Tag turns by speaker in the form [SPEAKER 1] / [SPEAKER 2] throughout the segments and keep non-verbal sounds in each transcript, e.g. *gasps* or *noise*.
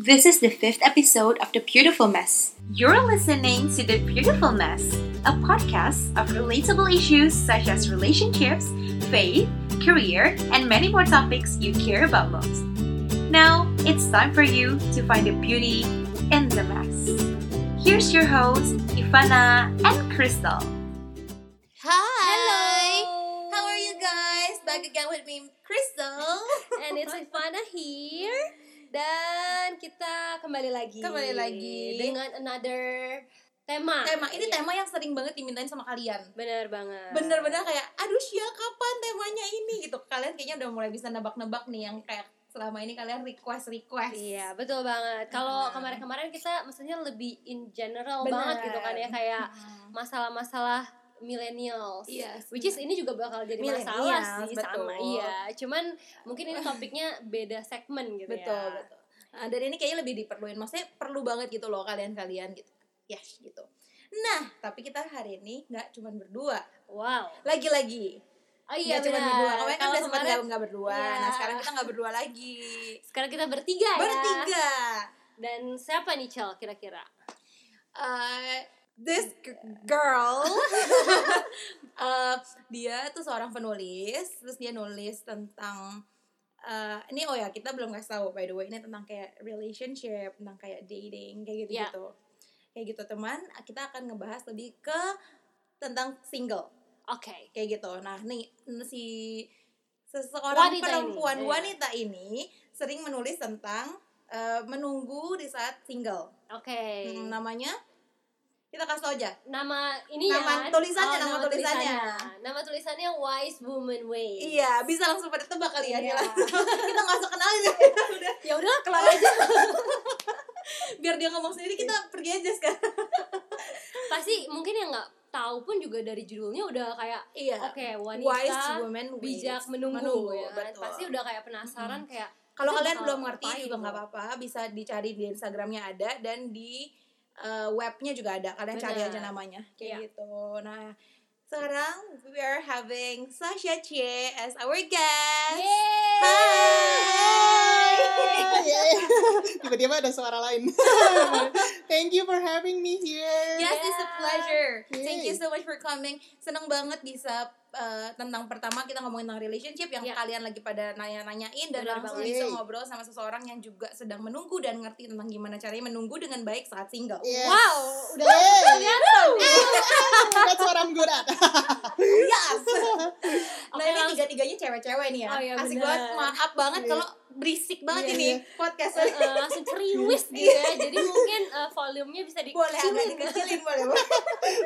[SPEAKER 1] This is the fifth episode of The Beautiful Mess. You're listening to The Beautiful Mess, a podcast of relatable issues such as relationships, faith, career, and many more topics you care about most. Now, it's time for you to find the beauty in the mess. Here's your hosts, Ivana and Crystal.
[SPEAKER 2] Hi. Hello! How are you guys? Back again with me, Crystal.
[SPEAKER 3] And it's *laughs* Ivana here Dan kita kembali lagi
[SPEAKER 2] Kembali lagi.
[SPEAKER 3] Dengan another tema
[SPEAKER 2] tema ini
[SPEAKER 3] Iya,
[SPEAKER 2] tema yang sering banget dimintain sama kalian.
[SPEAKER 3] Bener banget
[SPEAKER 2] Bener-bener kayak, aduh Syah kapan temanya ini gitu. Kalian kayaknya udah mulai bisa nebak-nebak nih yang kayak selama ini kalian request request.
[SPEAKER 3] Iya betul banget Kalau
[SPEAKER 2] Nah.
[SPEAKER 3] kemarin-kemarin kita maksudnya lebih in general
[SPEAKER 2] Bener.
[SPEAKER 3] banget gitu kan ya Kayak
[SPEAKER 2] Hmm.
[SPEAKER 3] Millennials
[SPEAKER 2] Yes,
[SPEAKER 3] Which is ini juga bakal jadi masalah sih
[SPEAKER 2] betul.
[SPEAKER 3] sama Iya cuman mungkin ini topiknya beda segmen gitu
[SPEAKER 2] betul
[SPEAKER 3] ya
[SPEAKER 2] betul. Nah, dan ini kayaknya lebih diperluin. Maksudnya perlu banget gitu loh kalian-kalian gitu. Yes gitu. Nah, tapi kita hari ini nggak cuma berdua.
[SPEAKER 3] Wow
[SPEAKER 2] Lagi-lagi.
[SPEAKER 3] Oh iya
[SPEAKER 2] Nggak cuma berdua. Kemarin kan udah sempat nggak berdua.
[SPEAKER 3] Iya.
[SPEAKER 2] Nah, sekarang kita nggak berdua lagi.
[SPEAKER 3] Sekarang kita bertiga, ya
[SPEAKER 2] Bertiga.
[SPEAKER 3] Dan siapa nih Cel kira-kira?
[SPEAKER 2] uh, this g- girl. Uh, *laughs* dia tuh seorang penulis terus dia nulis tentang uh, ini oh ya kita belum kasih tahu by the way ini tentang kayak relationship tentang kayak dating kayak gitu gitu kayak gitu teman kita akan ngebahas lebih ke tentang single.
[SPEAKER 3] Oke.
[SPEAKER 2] kayak gitu. Nah nih si seseorang
[SPEAKER 3] Wanita
[SPEAKER 2] perempuan
[SPEAKER 3] ini, iya.
[SPEAKER 2] wanita ini sering menulis tentang uh, menunggu di saat single.
[SPEAKER 3] Oke.
[SPEAKER 2] Hmm, namanya kita kasih tau aja
[SPEAKER 3] Nama ini
[SPEAKER 2] Nama
[SPEAKER 3] ya.
[SPEAKER 2] tulisannya, nama tulisannya.
[SPEAKER 3] Nama tulisannya Wise Woman Way.
[SPEAKER 2] iya bisa langsung pada tebak kali ya
[SPEAKER 3] Iya. *laughs*
[SPEAKER 2] kita nggak usah kenalin ya *laughs* udah
[SPEAKER 3] Ya udah kelar aja. *laughs*
[SPEAKER 2] biar dia ngomong sendiri kita pergi aja sekarang
[SPEAKER 3] Pasti mungkin yang nggak tahu pun juga dari judulnya udah kayak
[SPEAKER 2] iya
[SPEAKER 3] oke wanita
[SPEAKER 2] wise woman
[SPEAKER 3] bijak
[SPEAKER 2] ways.
[SPEAKER 3] menunggu, ya kan?
[SPEAKER 2] betul.
[SPEAKER 3] Pasti udah kayak penasaran kayak
[SPEAKER 2] kalau kalian belum ngerti juga nggak
[SPEAKER 3] tuh?
[SPEAKER 2] apa-apa bisa dicari di Instagramnya ada dan di uh, webnya juga ada kalian cari
[SPEAKER 3] Benar.
[SPEAKER 2] aja namanya kayak
[SPEAKER 3] Iya.
[SPEAKER 2] gitu nah sekarang we are having Sasha Chie as our guest Hai.
[SPEAKER 4] Yeay. Tiba-tiba ada suara lain. *laughs* Thank you for having me here.
[SPEAKER 2] Yes, it's a pleasure.
[SPEAKER 4] Yay.
[SPEAKER 2] Thank you so much for coming. Senang banget bisa uh, tentang pertama kita ngomongin tentang relationship yang
[SPEAKER 3] Ya.
[SPEAKER 2] kalian lagi pada nanya-nanyain dan
[SPEAKER 3] Benar
[SPEAKER 2] langsung
[SPEAKER 4] banget.
[SPEAKER 2] bisa ngobrol sama seseorang yang juga sedang menunggu dan ngerti tentang gimana caranya menunggu dengan baik saat single.
[SPEAKER 4] Yes.
[SPEAKER 3] wow, udah
[SPEAKER 4] Yay.
[SPEAKER 3] kelihatan.
[SPEAKER 4] That's what I'm good at.
[SPEAKER 2] Yes. *laughs* nah
[SPEAKER 3] Oke,
[SPEAKER 2] ini tiga-tiganya cewek-cewek nih ya.
[SPEAKER 3] Oh, iya,
[SPEAKER 2] Asik banget. Maaf banget
[SPEAKER 4] Iya.
[SPEAKER 2] kalau berisik banget
[SPEAKER 4] Iya,
[SPEAKER 2] ini
[SPEAKER 4] iya.
[SPEAKER 2] podcast.
[SPEAKER 3] Eh, eh, langsung ceriwis *laughs* gitu ya. Jadi mungkin eh, volumenya bisa
[SPEAKER 2] boleh agak
[SPEAKER 3] dikecilin.
[SPEAKER 2] dikecilin boleh *laughs* boleh.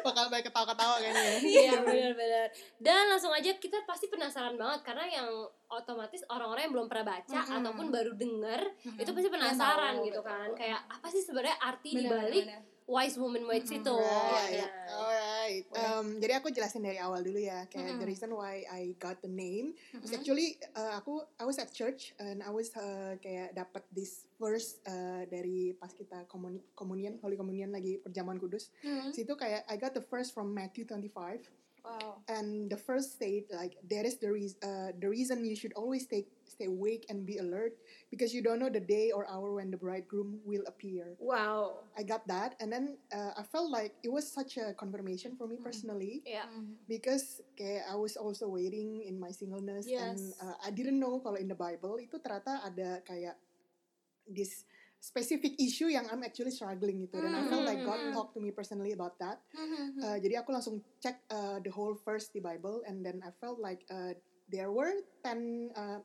[SPEAKER 4] Bakal banyak ketawa-ketawa kayaknya. ya.
[SPEAKER 3] Iya benar-benar. Dan langsung aja kita pasti penasaran banget karena yang otomatis orang-orang yang belum pernah baca
[SPEAKER 2] Mm-mm.
[SPEAKER 3] ataupun baru denger
[SPEAKER 2] Mm-mm.
[SPEAKER 3] itu pasti penasaran
[SPEAKER 2] tahu,
[SPEAKER 3] gitu
[SPEAKER 2] betul.
[SPEAKER 3] kan. Kayak apa sih sebenarnya arti dibalik. Wise woman words
[SPEAKER 2] Mm-mm.
[SPEAKER 3] itu?
[SPEAKER 4] Right.
[SPEAKER 3] Ya.
[SPEAKER 4] Alright. Um, jadi aku jelasin dari awal dulu ya. Kayak
[SPEAKER 2] Mm-mm.
[SPEAKER 4] the reason why I got the name. is
[SPEAKER 2] Mhm.
[SPEAKER 4] actually uh, aku I was at church and I was uh, kayak dapat this verse uh, dari pas kita komuni communion Holy Communion lagi perjamuan kudus.
[SPEAKER 2] Hmm.
[SPEAKER 4] Situ kayak I got the verse from Matthew 25.
[SPEAKER 2] Wow.
[SPEAKER 4] and the first state like there is the reason uh, the reason you should always stay stay awake and be alert because you don't know the day or hour when the bridegroom will appear
[SPEAKER 2] Wow.
[SPEAKER 4] i got that and then uh, i felt like it was such a confirmation for me
[SPEAKER 2] Mm.
[SPEAKER 4] personally
[SPEAKER 3] Iya.
[SPEAKER 4] because kayak i was also waiting in my singleness and uh, i didn't know kalau in the bible itu ternyata ada kayak this specific issue yang i'm actually struggling gitu dan i felt like god
[SPEAKER 2] Mm.
[SPEAKER 4] talked to me personally about that Uh, jadi aku langsung cek uh, the whole verse di Bible and then I felt like uh, there were 10 uh,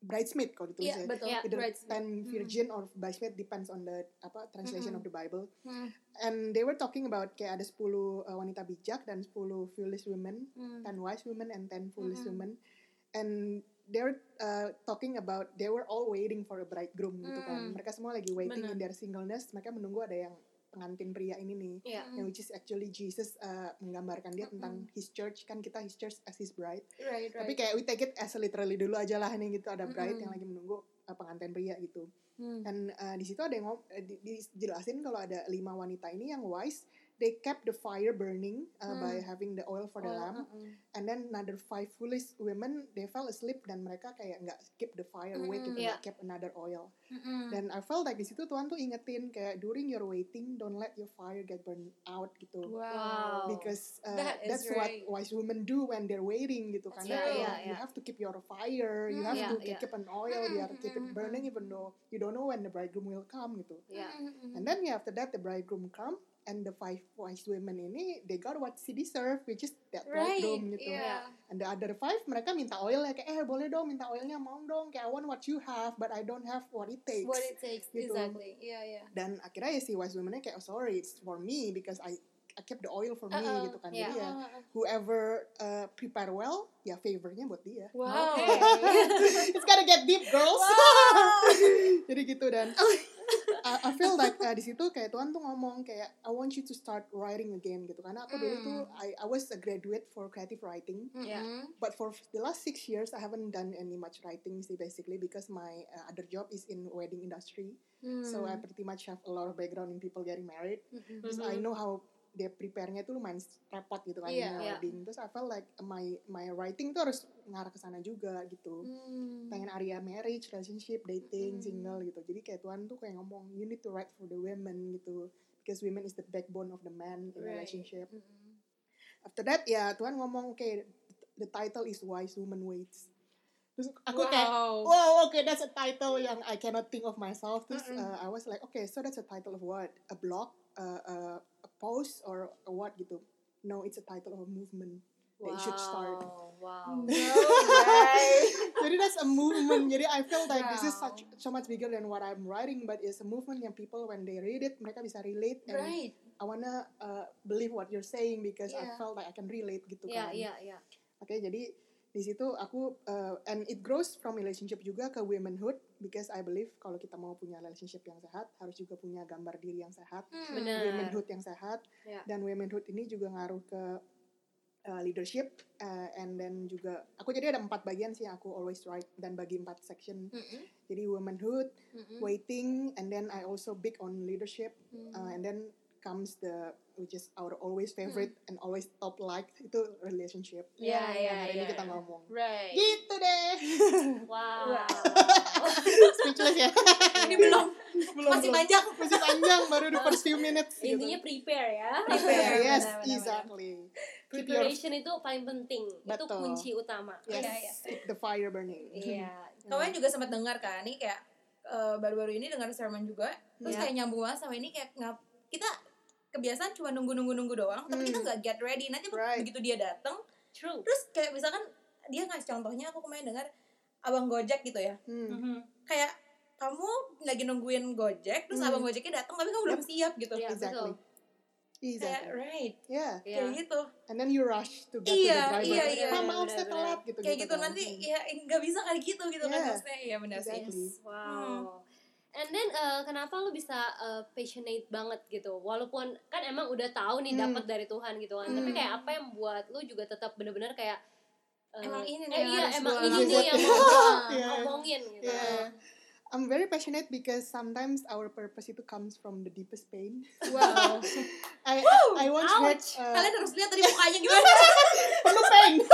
[SPEAKER 4] bridesmaid kalau ditulis
[SPEAKER 2] Iya
[SPEAKER 4] ya.
[SPEAKER 2] betul.
[SPEAKER 4] Either
[SPEAKER 2] Right.
[SPEAKER 4] 10 virgin or bridesmaid depends on the apa translation
[SPEAKER 2] Mhm.
[SPEAKER 4] of the Bible.
[SPEAKER 2] Hmm.
[SPEAKER 4] And they were talking about kayak ada 10 uh, wanita bijak dan 10 foolish women,
[SPEAKER 2] Hmm.
[SPEAKER 4] 10 wise women and 10 foolish
[SPEAKER 2] Mhm.
[SPEAKER 4] women. And they were uh, talking about they were all waiting for a bridegroom gitu kan.
[SPEAKER 2] Hmm.
[SPEAKER 4] Mereka semua lagi waiting
[SPEAKER 2] Benar.
[SPEAKER 4] in their singleness, mereka menunggu ada yang pengantin pria ini nih
[SPEAKER 3] Iya.
[SPEAKER 4] yang which is actually Jesus uh, menggambarkan dia tentang
[SPEAKER 2] Mm-mm.
[SPEAKER 4] his church kan kita his church as his bride
[SPEAKER 2] Right, right.
[SPEAKER 4] tapi kayak we take it as literally dulu aja lah nih gitu ada bride
[SPEAKER 2] Mm-mm.
[SPEAKER 4] yang lagi menunggu uh, pengantin pria gitu
[SPEAKER 2] Hmm.
[SPEAKER 4] dan uh, di situ ada yang ngom- eh, di- dijelasin kalau ada lima wanita ini yang wise they kept the fire burning uh,
[SPEAKER 2] Hmm.
[SPEAKER 4] by having the oil for the lamp
[SPEAKER 2] uh-uh.
[SPEAKER 4] and then another five foolish women they fell asleep dan mereka kayak nggak keep the fire awake
[SPEAKER 2] Mm,
[SPEAKER 4] gitu
[SPEAKER 3] yeah.
[SPEAKER 4] keep another oil dan I felt like di situ Tuhan tuh ingetin kayak during your waiting don't let your fire get burned out gitu
[SPEAKER 3] Wow.
[SPEAKER 4] because uh,
[SPEAKER 2] That
[SPEAKER 4] that's what
[SPEAKER 2] right.
[SPEAKER 4] wise women do when they're waiting gitu
[SPEAKER 2] That's
[SPEAKER 4] karena
[SPEAKER 3] right.
[SPEAKER 4] kayak
[SPEAKER 3] Yeah,
[SPEAKER 4] you
[SPEAKER 3] yeah.
[SPEAKER 4] have to keep your fire you
[SPEAKER 2] Mm,
[SPEAKER 4] have
[SPEAKER 3] yeah,
[SPEAKER 4] to
[SPEAKER 3] yeah.
[SPEAKER 4] keep an oil you have to keep it
[SPEAKER 2] Mm, mm,
[SPEAKER 4] burning even though you don't know when the bridegroom will come gitu
[SPEAKER 3] Ya.
[SPEAKER 2] Mm-mm.
[SPEAKER 4] and then yeah after that the bridegroom come and the five wise women ini they got what she deserve which is that
[SPEAKER 2] right
[SPEAKER 4] bridegroom gitu.
[SPEAKER 2] yeah.
[SPEAKER 4] and the other five mereka minta oil ya kayak eh boleh dong minta oilnya mau dong. Kayak I want what you have but I don't have what it takes.
[SPEAKER 2] What it takes
[SPEAKER 4] Gitu.
[SPEAKER 2] exactly. Yeah yeah.
[SPEAKER 4] Dan akhirnya ya si wise womennya kayak oh sorry it's for me because I I kept the oil for me
[SPEAKER 2] Uh-uh.
[SPEAKER 4] gitu kan
[SPEAKER 3] Yeah.
[SPEAKER 4] jadi ya
[SPEAKER 2] Uh-uh.
[SPEAKER 4] whoever uh, prepare well ya favornya buat dia
[SPEAKER 2] wow *laughs*
[SPEAKER 4] it's gotta get deep girls
[SPEAKER 2] Wow. *laughs*
[SPEAKER 4] jadi gitu dan I, I feel like uh, di situ kayak Tuhan tuh ngomong kayak I want you to start writing again gitu karena aku dulu
[SPEAKER 2] Hmm.
[SPEAKER 4] tuh I, I was a graduate for creative writing
[SPEAKER 3] Yeah.
[SPEAKER 2] Mm-mm.
[SPEAKER 4] but for the last six years I haven't done any much writing sih basically because my uh, other job is in wedding industry so I
[SPEAKER 2] Hmm.
[SPEAKER 4] pretty much have a lot of background in people getting married
[SPEAKER 2] Mm-mm.
[SPEAKER 4] terus
[SPEAKER 3] Mhm.
[SPEAKER 4] I know how dia prepare-nya tuh lumayan repot gitu kan
[SPEAKER 2] Iya.
[SPEAKER 4] wedding terus I felt like my my writing tuh harus ngarah ke sana juga gitu
[SPEAKER 2] Hmm.
[SPEAKER 4] pengen area marriage, relationship, dating,
[SPEAKER 2] Mm.
[SPEAKER 4] single gitu. Jadi kayak Tuhan tuh kayak ngomong, you need to write for the women gitu. Because women is the backbone of the man in
[SPEAKER 2] Right.
[SPEAKER 4] relationship.
[SPEAKER 2] Mm-mm.
[SPEAKER 4] After that ya Tuhan ngomong, okay, the title is Wise Woman Waits. Terus aku
[SPEAKER 2] wow.
[SPEAKER 4] kayak, wow, okay, that's a title yang I cannot think of myself. Terus uh, I was like, okay, so that's a title of what? A blog, uh, uh, post, or a what gitu? No, it's a title of a movement that you should start.
[SPEAKER 3] Wow. *laughs*
[SPEAKER 2] no way
[SPEAKER 4] Jadi that's a movement. Jadi I feel like this is
[SPEAKER 2] Wow.
[SPEAKER 4] such so much bigger than what I'm writing, but it's a movement yang people when they read it mereka bisa relate and
[SPEAKER 2] right
[SPEAKER 4] I wanna uh, believe what you're saying because I
[SPEAKER 2] Yeah.
[SPEAKER 4] felt like I can relate gitu
[SPEAKER 3] Iya,
[SPEAKER 4] kan.
[SPEAKER 3] iya, iya.
[SPEAKER 4] Oke, jadi di situ aku uh, and it grows from relationship juga ke womanhood because I believe kalau kita mau punya relationship yang sehat harus juga punya gambar diri yang sehat,
[SPEAKER 2] Hmm.
[SPEAKER 4] Womanhood yang sehat
[SPEAKER 3] Ya.
[SPEAKER 4] dan womanhood ini juga ngaruh ke uh, leadership uh, and then juga aku jadi ada empat bagian sih yang aku always write dan bagi empat section
[SPEAKER 2] Mm-mm.
[SPEAKER 4] jadi womanhood,
[SPEAKER 2] Mm-mm.
[SPEAKER 4] waiting, and then I also big on leadership,
[SPEAKER 2] Mm.
[SPEAKER 4] uh, and then comes the which is our always favorite and always top liked itu relationship.
[SPEAKER 2] Iya,
[SPEAKER 4] Yang
[SPEAKER 2] iya,
[SPEAKER 4] hari ini
[SPEAKER 2] iya.
[SPEAKER 4] kita ngomong.
[SPEAKER 2] right
[SPEAKER 4] Gitu deh. *laughs*
[SPEAKER 3] Wow. *laughs*
[SPEAKER 4] Speechless ya. *laughs*
[SPEAKER 2] ini belum
[SPEAKER 4] belum
[SPEAKER 2] masih
[SPEAKER 4] belum.
[SPEAKER 2] panjang
[SPEAKER 4] Masih panjang baru the first few minutes. gitu.
[SPEAKER 3] Intinya prepare ya.
[SPEAKER 2] Prepare.
[SPEAKER 4] yes,
[SPEAKER 2] benar, benar,
[SPEAKER 4] exactly. Keep your
[SPEAKER 3] Preparation itu paling penting. Itu
[SPEAKER 4] Betul.
[SPEAKER 3] kunci utama.
[SPEAKER 4] yes,
[SPEAKER 2] Iya, iya.
[SPEAKER 4] keep the fire burning.
[SPEAKER 3] Iya.
[SPEAKER 2] kalian juga sempat dengar kan nih kayak eh, baru-baru ini dengar sermon juga terus
[SPEAKER 3] Iya.
[SPEAKER 2] kayak nyambung banget sama ini kayak ngap kita kebiasaan cuma nunggu nunggu nunggu doang tapi
[SPEAKER 4] Hmm.
[SPEAKER 2] kita nggak get ready nanti
[SPEAKER 4] Right.
[SPEAKER 2] begitu dia datang
[SPEAKER 3] True.
[SPEAKER 2] terus kayak misalkan dia ngasih contohnya aku kemarin dengar abang gojek gitu ya
[SPEAKER 4] Hmm.
[SPEAKER 3] Mhm.
[SPEAKER 2] kayak kamu lagi nungguin gojek terus
[SPEAKER 4] Hmm.
[SPEAKER 2] abang gojeknya datang tapi kamu belum siap gitu
[SPEAKER 3] Iya,
[SPEAKER 4] Exactly.
[SPEAKER 3] betul.
[SPEAKER 2] kayak
[SPEAKER 4] Exactly.
[SPEAKER 2] right
[SPEAKER 4] Yeah.
[SPEAKER 3] Iya.
[SPEAKER 2] kayak gitu
[SPEAKER 4] And then you rush to get
[SPEAKER 2] Iya,
[SPEAKER 4] to the driver.
[SPEAKER 2] iya, iya.
[SPEAKER 4] "Ma, maaf saya telat gitu.
[SPEAKER 2] kayak gitu
[SPEAKER 4] kan.
[SPEAKER 2] nanti
[SPEAKER 4] Hmm.
[SPEAKER 2] ya nggak bisa kali gitu gitu kan
[SPEAKER 4] Yeah.
[SPEAKER 2] maksudnya iya benar sih
[SPEAKER 4] Exactly.
[SPEAKER 3] Wow. And then uh, kenapa lu bisa uh, passionate banget gitu? Walaupun kan emang udah tahu nih
[SPEAKER 4] Hmm.
[SPEAKER 3] dapat dari Tuhan gitu kan. Tapi
[SPEAKER 4] Hmm.
[SPEAKER 3] kayak apa yang buat lu juga tetap bener-bener kayak uh,
[SPEAKER 2] Emang ini nih
[SPEAKER 3] eh,
[SPEAKER 2] yang
[SPEAKER 3] iya,
[SPEAKER 2] harus
[SPEAKER 3] emang ini nih yang mau
[SPEAKER 4] Iya.
[SPEAKER 3] ngomongin gitu.
[SPEAKER 4] Yeah. I'm very passionate because sometimes our purpose itu comes from the deepest pain.
[SPEAKER 2] wow *laughs*
[SPEAKER 4] I I once
[SPEAKER 3] ouch.
[SPEAKER 4] heard uh,
[SPEAKER 2] kalian harus lihat tadi mukanya gimana *laughs*
[SPEAKER 4] penuh pain. *laughs*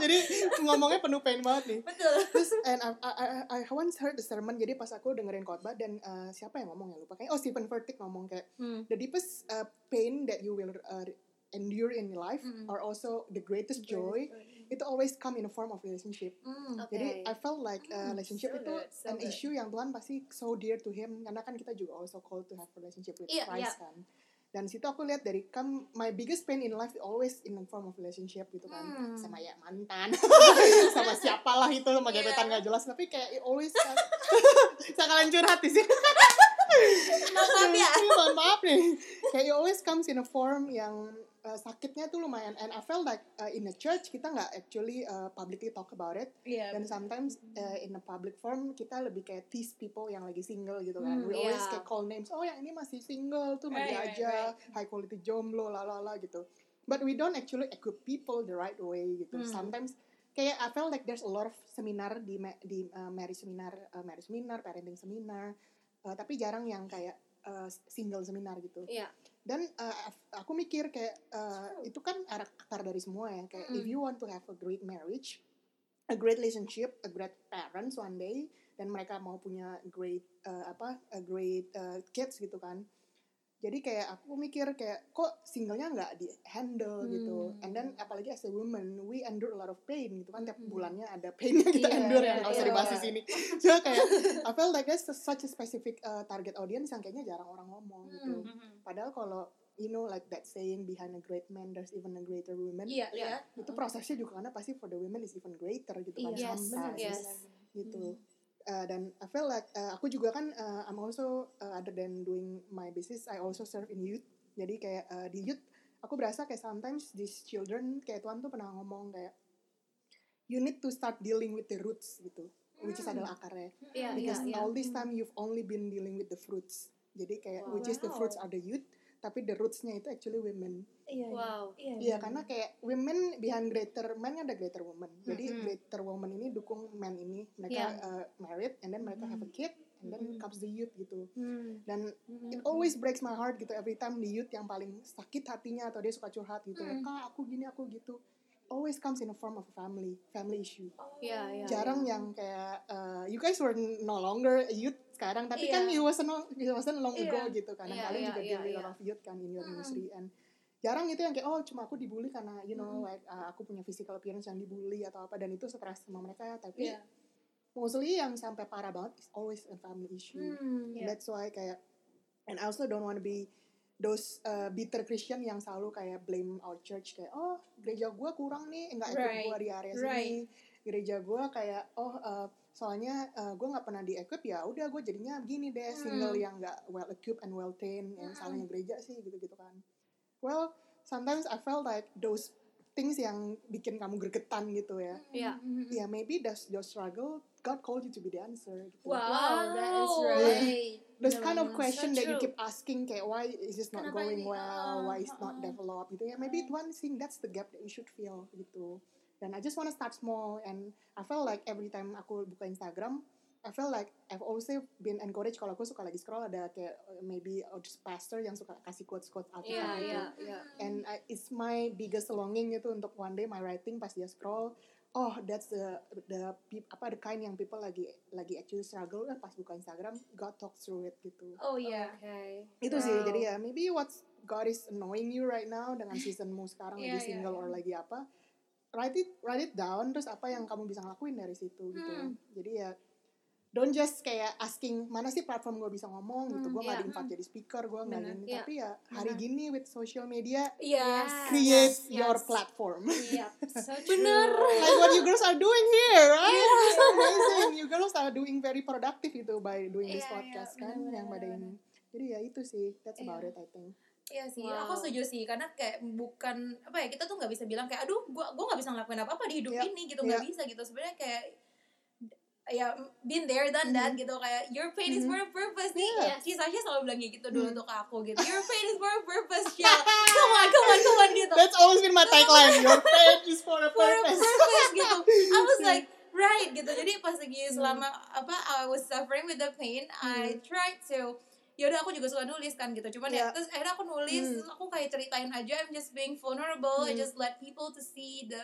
[SPEAKER 4] jadi ngomongnya penuh pain banget nih.
[SPEAKER 2] betul
[SPEAKER 4] Terus and I, I, I, I once heard the sermon jadi pas aku dengerin khotbah dan uh, siapa yang ngomong ya lupa kayak oh Stephen Furtick ngomong kayak
[SPEAKER 2] Hmm.
[SPEAKER 4] the deepest uh, pain that you will uh, endure in life
[SPEAKER 2] Mm.
[SPEAKER 4] are also the greatest joy. Itu always come in a form of relationship.
[SPEAKER 2] Hmm.
[SPEAKER 3] Oke.
[SPEAKER 4] Jadi I felt like uh,
[SPEAKER 2] Hmm,
[SPEAKER 4] relationship
[SPEAKER 2] so
[SPEAKER 4] itu
[SPEAKER 2] good, so
[SPEAKER 4] an
[SPEAKER 2] good.
[SPEAKER 4] issue yang Tuhan pasti so dear to him karena kan kita juga also called to have relationship with
[SPEAKER 2] Iya,
[SPEAKER 4] Christ kan. Dan situ aku lihat dari come my biggest pain in life always in a form of relationship gitu kan.
[SPEAKER 2] Hmm.
[SPEAKER 4] Sama ya mantan. *laughs* sama siapalah itu sama
[SPEAKER 2] Iya.
[SPEAKER 4] gebetan gak jelas tapi kayak it always *laughs* sekalian curhat di sini.
[SPEAKER 2] maaf ya *laughs*
[SPEAKER 4] Iya, mohon maaf nih. Kayak it always comes in a form yang uh, sakitnya tuh lumayan and I felt like uh, in a church kita nggak actually uh, publicly talk about it.
[SPEAKER 2] Iya
[SPEAKER 4] dan sometimes uh, in a public form kita lebih kayak tease people yang lagi single gitu kan.
[SPEAKER 2] Hmm,
[SPEAKER 4] we always
[SPEAKER 3] iya.
[SPEAKER 4] kayak call names oh yang ini masih single tuh mandi
[SPEAKER 2] Right, right,
[SPEAKER 4] aja high quality jomblo lalala gitu. But we don't actually equip people the right way gitu.
[SPEAKER 2] Hmm.
[SPEAKER 4] sometimes kayak I felt like there's a lot of seminar di di uh, marriage seminar uh, marriage seminar parenting seminar uh, tapi jarang yang kayak uh, single seminar gitu.
[SPEAKER 3] Iya.
[SPEAKER 4] Dan uh, aku mikir kayak uh, itu kan ar- akar dari semua ya kayak if
[SPEAKER 3] Mm.
[SPEAKER 4] you want to have a great marriage a great relationship a great parents one day dan mereka mau punya great uh, apa a great uh, kids gitu kan jadi kayak aku mikir kayak kok singlenya nggak di handle gitu
[SPEAKER 3] Hmm.
[SPEAKER 4] and then apalagi as a woman we endure a lot of pain gitu kan tiap
[SPEAKER 3] Hmm.
[SPEAKER 4] bulannya ada pain yang kita
[SPEAKER 3] Iya,
[SPEAKER 4] endure
[SPEAKER 3] iya,
[SPEAKER 4] yang nggak usah
[SPEAKER 3] iya.
[SPEAKER 4] dibahas di sini so kayak I felt like that's such a specific uh, target audience yang kayaknya jarang orang ngomong gitu
[SPEAKER 2] Mhm.
[SPEAKER 4] Padahal kalau you know like that saying behind a great man there's even a greater woman.
[SPEAKER 2] Iya,
[SPEAKER 3] Iya.
[SPEAKER 2] iya.
[SPEAKER 4] Itu prosesnya juga karena pasti for the women is even greater gitu kan
[SPEAKER 2] Iya,
[SPEAKER 3] Yes,
[SPEAKER 4] sometimes
[SPEAKER 3] yes.
[SPEAKER 4] gitu. Uh, dan I feel like uh, aku juga kan uh, I'm also uh, other than doing my business I also serve in youth. Jadi kayak uh, di youth aku berasa kayak sometimes these children kayak Tuhan tuh pernah ngomong kayak you need to start dealing with the roots gitu. Which is
[SPEAKER 2] Hmm.
[SPEAKER 4] adalah akarnya
[SPEAKER 3] Iya, iya,
[SPEAKER 4] because
[SPEAKER 3] iya.
[SPEAKER 4] all this time you've only been dealing with the fruits jadi kayak
[SPEAKER 3] Wow.
[SPEAKER 4] which is the fruits are the youth tapi the rootsnya itu actually women
[SPEAKER 2] Iya. iya.
[SPEAKER 3] Wow.
[SPEAKER 2] Iya,
[SPEAKER 4] Iya karena kayak women behind greater man ada greater woman jadi
[SPEAKER 2] Mm-mm.
[SPEAKER 4] greater woman ini dukung man ini mereka uh, married and then mereka have a kid and then
[SPEAKER 2] Mm-mm.
[SPEAKER 4] comes the youth gitu
[SPEAKER 2] Hmm.
[SPEAKER 4] dan
[SPEAKER 2] Hmm.
[SPEAKER 4] it always breaks my heart gitu every time the youth yang paling sakit hatinya atau dia suka curhat gitu
[SPEAKER 2] Mm.
[SPEAKER 4] kak aku gini aku gitu always comes in a form of a family family issue
[SPEAKER 3] Iya, iya.
[SPEAKER 4] jarang yang kayak uh, you guys were no longer a youth sekarang tapi
[SPEAKER 2] Iya.
[SPEAKER 4] kan you wasn't long, you wasn't long ago
[SPEAKER 2] Iya.
[SPEAKER 4] gitu kan
[SPEAKER 3] Iya,
[SPEAKER 4] kalian
[SPEAKER 3] iya,
[SPEAKER 4] juga deal with a
[SPEAKER 3] iya.
[SPEAKER 4] lot of youth kan in your
[SPEAKER 2] Mm.
[SPEAKER 4] industry and jarang itu yang kayak oh cuma aku dibully karena you know
[SPEAKER 2] Mm.
[SPEAKER 4] like uh, aku punya physical appearance yang dibully atau apa dan itu stres sama mereka tapi
[SPEAKER 2] Iya.
[SPEAKER 4] mostly yang sampai parah banget is always a family issue
[SPEAKER 2] Hmm.
[SPEAKER 4] And that's why kayak and I also don't want to be those uh, bitter Christian yang selalu kayak blame our church kayak oh gereja gua kurang nih nggak ikut
[SPEAKER 2] Right.
[SPEAKER 4] gua di area
[SPEAKER 2] Right.
[SPEAKER 4] sini gereja gua kayak oh uh, soalnya uh, gua nggak pernah di equip ya udah gue jadinya begini deh
[SPEAKER 2] Hmm.
[SPEAKER 4] single yang nggak well equipped and well trained yang
[SPEAKER 2] Hmm.
[SPEAKER 4] salahnya gereja sih gitu gitu kan well sometimes I felt like those things yang bikin kamu gregetan gitu ya
[SPEAKER 3] Iya.
[SPEAKER 2] Hmm.
[SPEAKER 4] ya maybe that's your struggle God called you to be the answer gitu.
[SPEAKER 2] Wow, that is
[SPEAKER 3] Wow.
[SPEAKER 2] right.
[SPEAKER 4] those kind of question
[SPEAKER 3] So
[SPEAKER 4] that you keep asking kayak why is this not
[SPEAKER 2] Kenapa
[SPEAKER 4] going
[SPEAKER 2] ini?
[SPEAKER 4] well why is
[SPEAKER 2] ah,
[SPEAKER 4] not
[SPEAKER 2] ah.
[SPEAKER 4] developed gitu ya maybe Tuhan think that's the gap that you should fill gitu dan I just wanna start small and I felt like every time aku buka Instagram I feel like I've also been encouraged kalau aku suka lagi scroll ada kayak uh, maybe just pastor yang suka kasih quotes quotes
[SPEAKER 3] Iya,
[SPEAKER 4] Alkitab gitu
[SPEAKER 3] iya, iya.
[SPEAKER 4] and I, it's my biggest longing itu untuk one day my writing pas dia scroll oh that's the the apa the kind yang people lagi lagi actually struggle eh, pas buka Instagram God talks through it gitu
[SPEAKER 2] Oh iya.
[SPEAKER 3] Oke.
[SPEAKER 4] itu sih
[SPEAKER 2] Wow.
[SPEAKER 4] jadi ya maybe what's God is annoying you right now dengan *laughs* seasonmu sekarang
[SPEAKER 2] Iya,
[SPEAKER 4] lagi
[SPEAKER 2] iya,
[SPEAKER 4] single
[SPEAKER 2] iya.
[SPEAKER 4] or lagi apa write it write it down terus apa yang kamu bisa ngelakuin dari situ gitu
[SPEAKER 2] Hmm.
[SPEAKER 4] jadi ya don't just kayak asking mana sih platform gue bisa ngomong gitu
[SPEAKER 2] Hmm,
[SPEAKER 4] gue nggak
[SPEAKER 2] iya.
[SPEAKER 4] di invite jadi speaker gue nggak gini
[SPEAKER 3] iya.
[SPEAKER 4] tapi ya hari
[SPEAKER 2] Bener.
[SPEAKER 4] gini with social media
[SPEAKER 2] Yes.
[SPEAKER 4] create
[SPEAKER 2] yes,
[SPEAKER 4] your
[SPEAKER 2] yes.
[SPEAKER 4] platform
[SPEAKER 3] Iya. So *laughs*
[SPEAKER 2] Bener.
[SPEAKER 4] like what you girls are doing here right it's amazing you girls are doing very productive itu by doing this
[SPEAKER 2] Iya, iya,
[SPEAKER 4] podcast kan
[SPEAKER 2] bener,
[SPEAKER 4] yang pada ini jadi ya itu sih that's about
[SPEAKER 2] Iya.
[SPEAKER 4] it I think
[SPEAKER 2] Iya sih,
[SPEAKER 3] Wow.
[SPEAKER 2] aku setuju sih karena kayak bukan apa ya kita tuh nggak bisa bilang kayak aduh gua gua nggak bisa ngelakuin apa apa di hidup
[SPEAKER 4] Iya,
[SPEAKER 2] ini gitu nggak bisa gitu. Sebenarnya kayak ya been there done that gitu kayak your pain is
[SPEAKER 4] Mhm.
[SPEAKER 2] for a purpose. Nih
[SPEAKER 3] Yes.
[SPEAKER 2] si Sasha selalu bilang gitu dulu
[SPEAKER 4] Mhm.
[SPEAKER 2] tuh ke aku gitu. Your pain is for a purpose *laughs* Shell. Come on come on come on gitu.
[SPEAKER 4] That's always been my tagline. Your pain is for a
[SPEAKER 2] for a
[SPEAKER 4] purpose.
[SPEAKER 2] purpose gitu. I was *laughs* like right gitu. Jadi pas lagi selama apa I was suffering with the pain I tried to ya udah aku juga suka nulis kan gitu cuman
[SPEAKER 4] Yeah.
[SPEAKER 2] ya terus akhirnya aku nulis
[SPEAKER 4] Hmm.
[SPEAKER 2] terus aku kayak ceritain aja I'm just being vulnerable I
[SPEAKER 4] Hmm.
[SPEAKER 2] just let people to see the,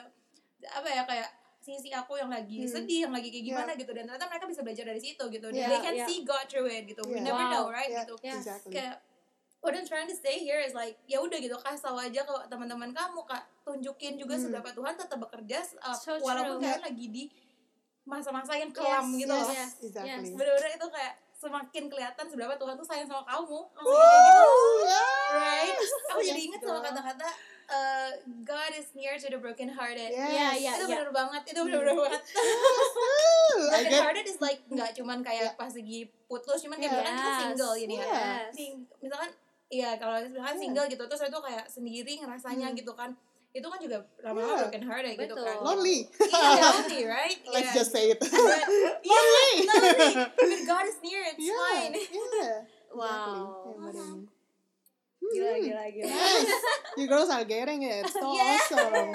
[SPEAKER 2] the- apa ya kayak sisi aku yang lagi
[SPEAKER 4] Hmm.
[SPEAKER 2] sedih yang lagi kayak
[SPEAKER 4] Yeah.
[SPEAKER 2] gimana gitu dan ternyata mereka bisa belajar dari situ gitu
[SPEAKER 4] Yeah,
[SPEAKER 2] they can
[SPEAKER 3] yeah.
[SPEAKER 2] see God through it gitu we
[SPEAKER 4] Yeah.
[SPEAKER 2] never
[SPEAKER 3] Wow.
[SPEAKER 2] know right
[SPEAKER 4] yeah,
[SPEAKER 2] gitu
[SPEAKER 3] Yes.
[SPEAKER 4] exactly
[SPEAKER 2] kayak what I'm trying to say here is like ya udah gitu kasih tahu aja ke teman-teman kamu kak tunjukin juga
[SPEAKER 4] Hmm.
[SPEAKER 2] seberapa Tuhan tetap bekerja uh,
[SPEAKER 3] So
[SPEAKER 2] walaupun
[SPEAKER 3] true.
[SPEAKER 2] kalian lagi di masa-masa yang kelam
[SPEAKER 3] Yes,
[SPEAKER 2] gitu
[SPEAKER 3] yes,
[SPEAKER 2] loh
[SPEAKER 3] yes,
[SPEAKER 4] Exactly.
[SPEAKER 3] yes.
[SPEAKER 2] bener-bener itu kayak semakin kelihatan seberapa Tuhan tuh sayang sama kamu. Langsung gitu. Right? Aku jadi
[SPEAKER 4] Yes,
[SPEAKER 2] inget sama kata-kata uh, God is near to the broken hearted
[SPEAKER 4] Yes.
[SPEAKER 3] Iya, iya,
[SPEAKER 2] itu
[SPEAKER 3] iya.
[SPEAKER 2] bener banget itu bener-bener banget. *laughs*
[SPEAKER 4] I
[SPEAKER 2] broken hearted is like nggak cuman kayak pas lagi putus cuman kayak kita
[SPEAKER 3] Yes.
[SPEAKER 2] single gini ya
[SPEAKER 3] Yes.
[SPEAKER 2] Sing- misalkan iya kalau misalkan
[SPEAKER 4] Yeah.
[SPEAKER 2] single gitu terus itu kayak sendiri ngerasanya
[SPEAKER 4] Hmm.
[SPEAKER 2] gitu kan itu kan juga lama-lama
[SPEAKER 4] Yeah.
[SPEAKER 2] broken hearted gitu
[SPEAKER 3] Betul.
[SPEAKER 2] kan
[SPEAKER 4] lonely
[SPEAKER 2] iya *laughs* lonely right
[SPEAKER 4] let's
[SPEAKER 2] Yeah.
[SPEAKER 4] just say it
[SPEAKER 2] But, yeah *laughs* lonely but God is near it's
[SPEAKER 4] yeah
[SPEAKER 2] fine
[SPEAKER 4] yeah *laughs*
[SPEAKER 3] Wow.
[SPEAKER 4] exactly. Yeah,
[SPEAKER 3] Gila,
[SPEAKER 4] hmm.
[SPEAKER 3] gila, gila.
[SPEAKER 4] Yes, you girls are getting it. So
[SPEAKER 2] Yeah.
[SPEAKER 4] awesome.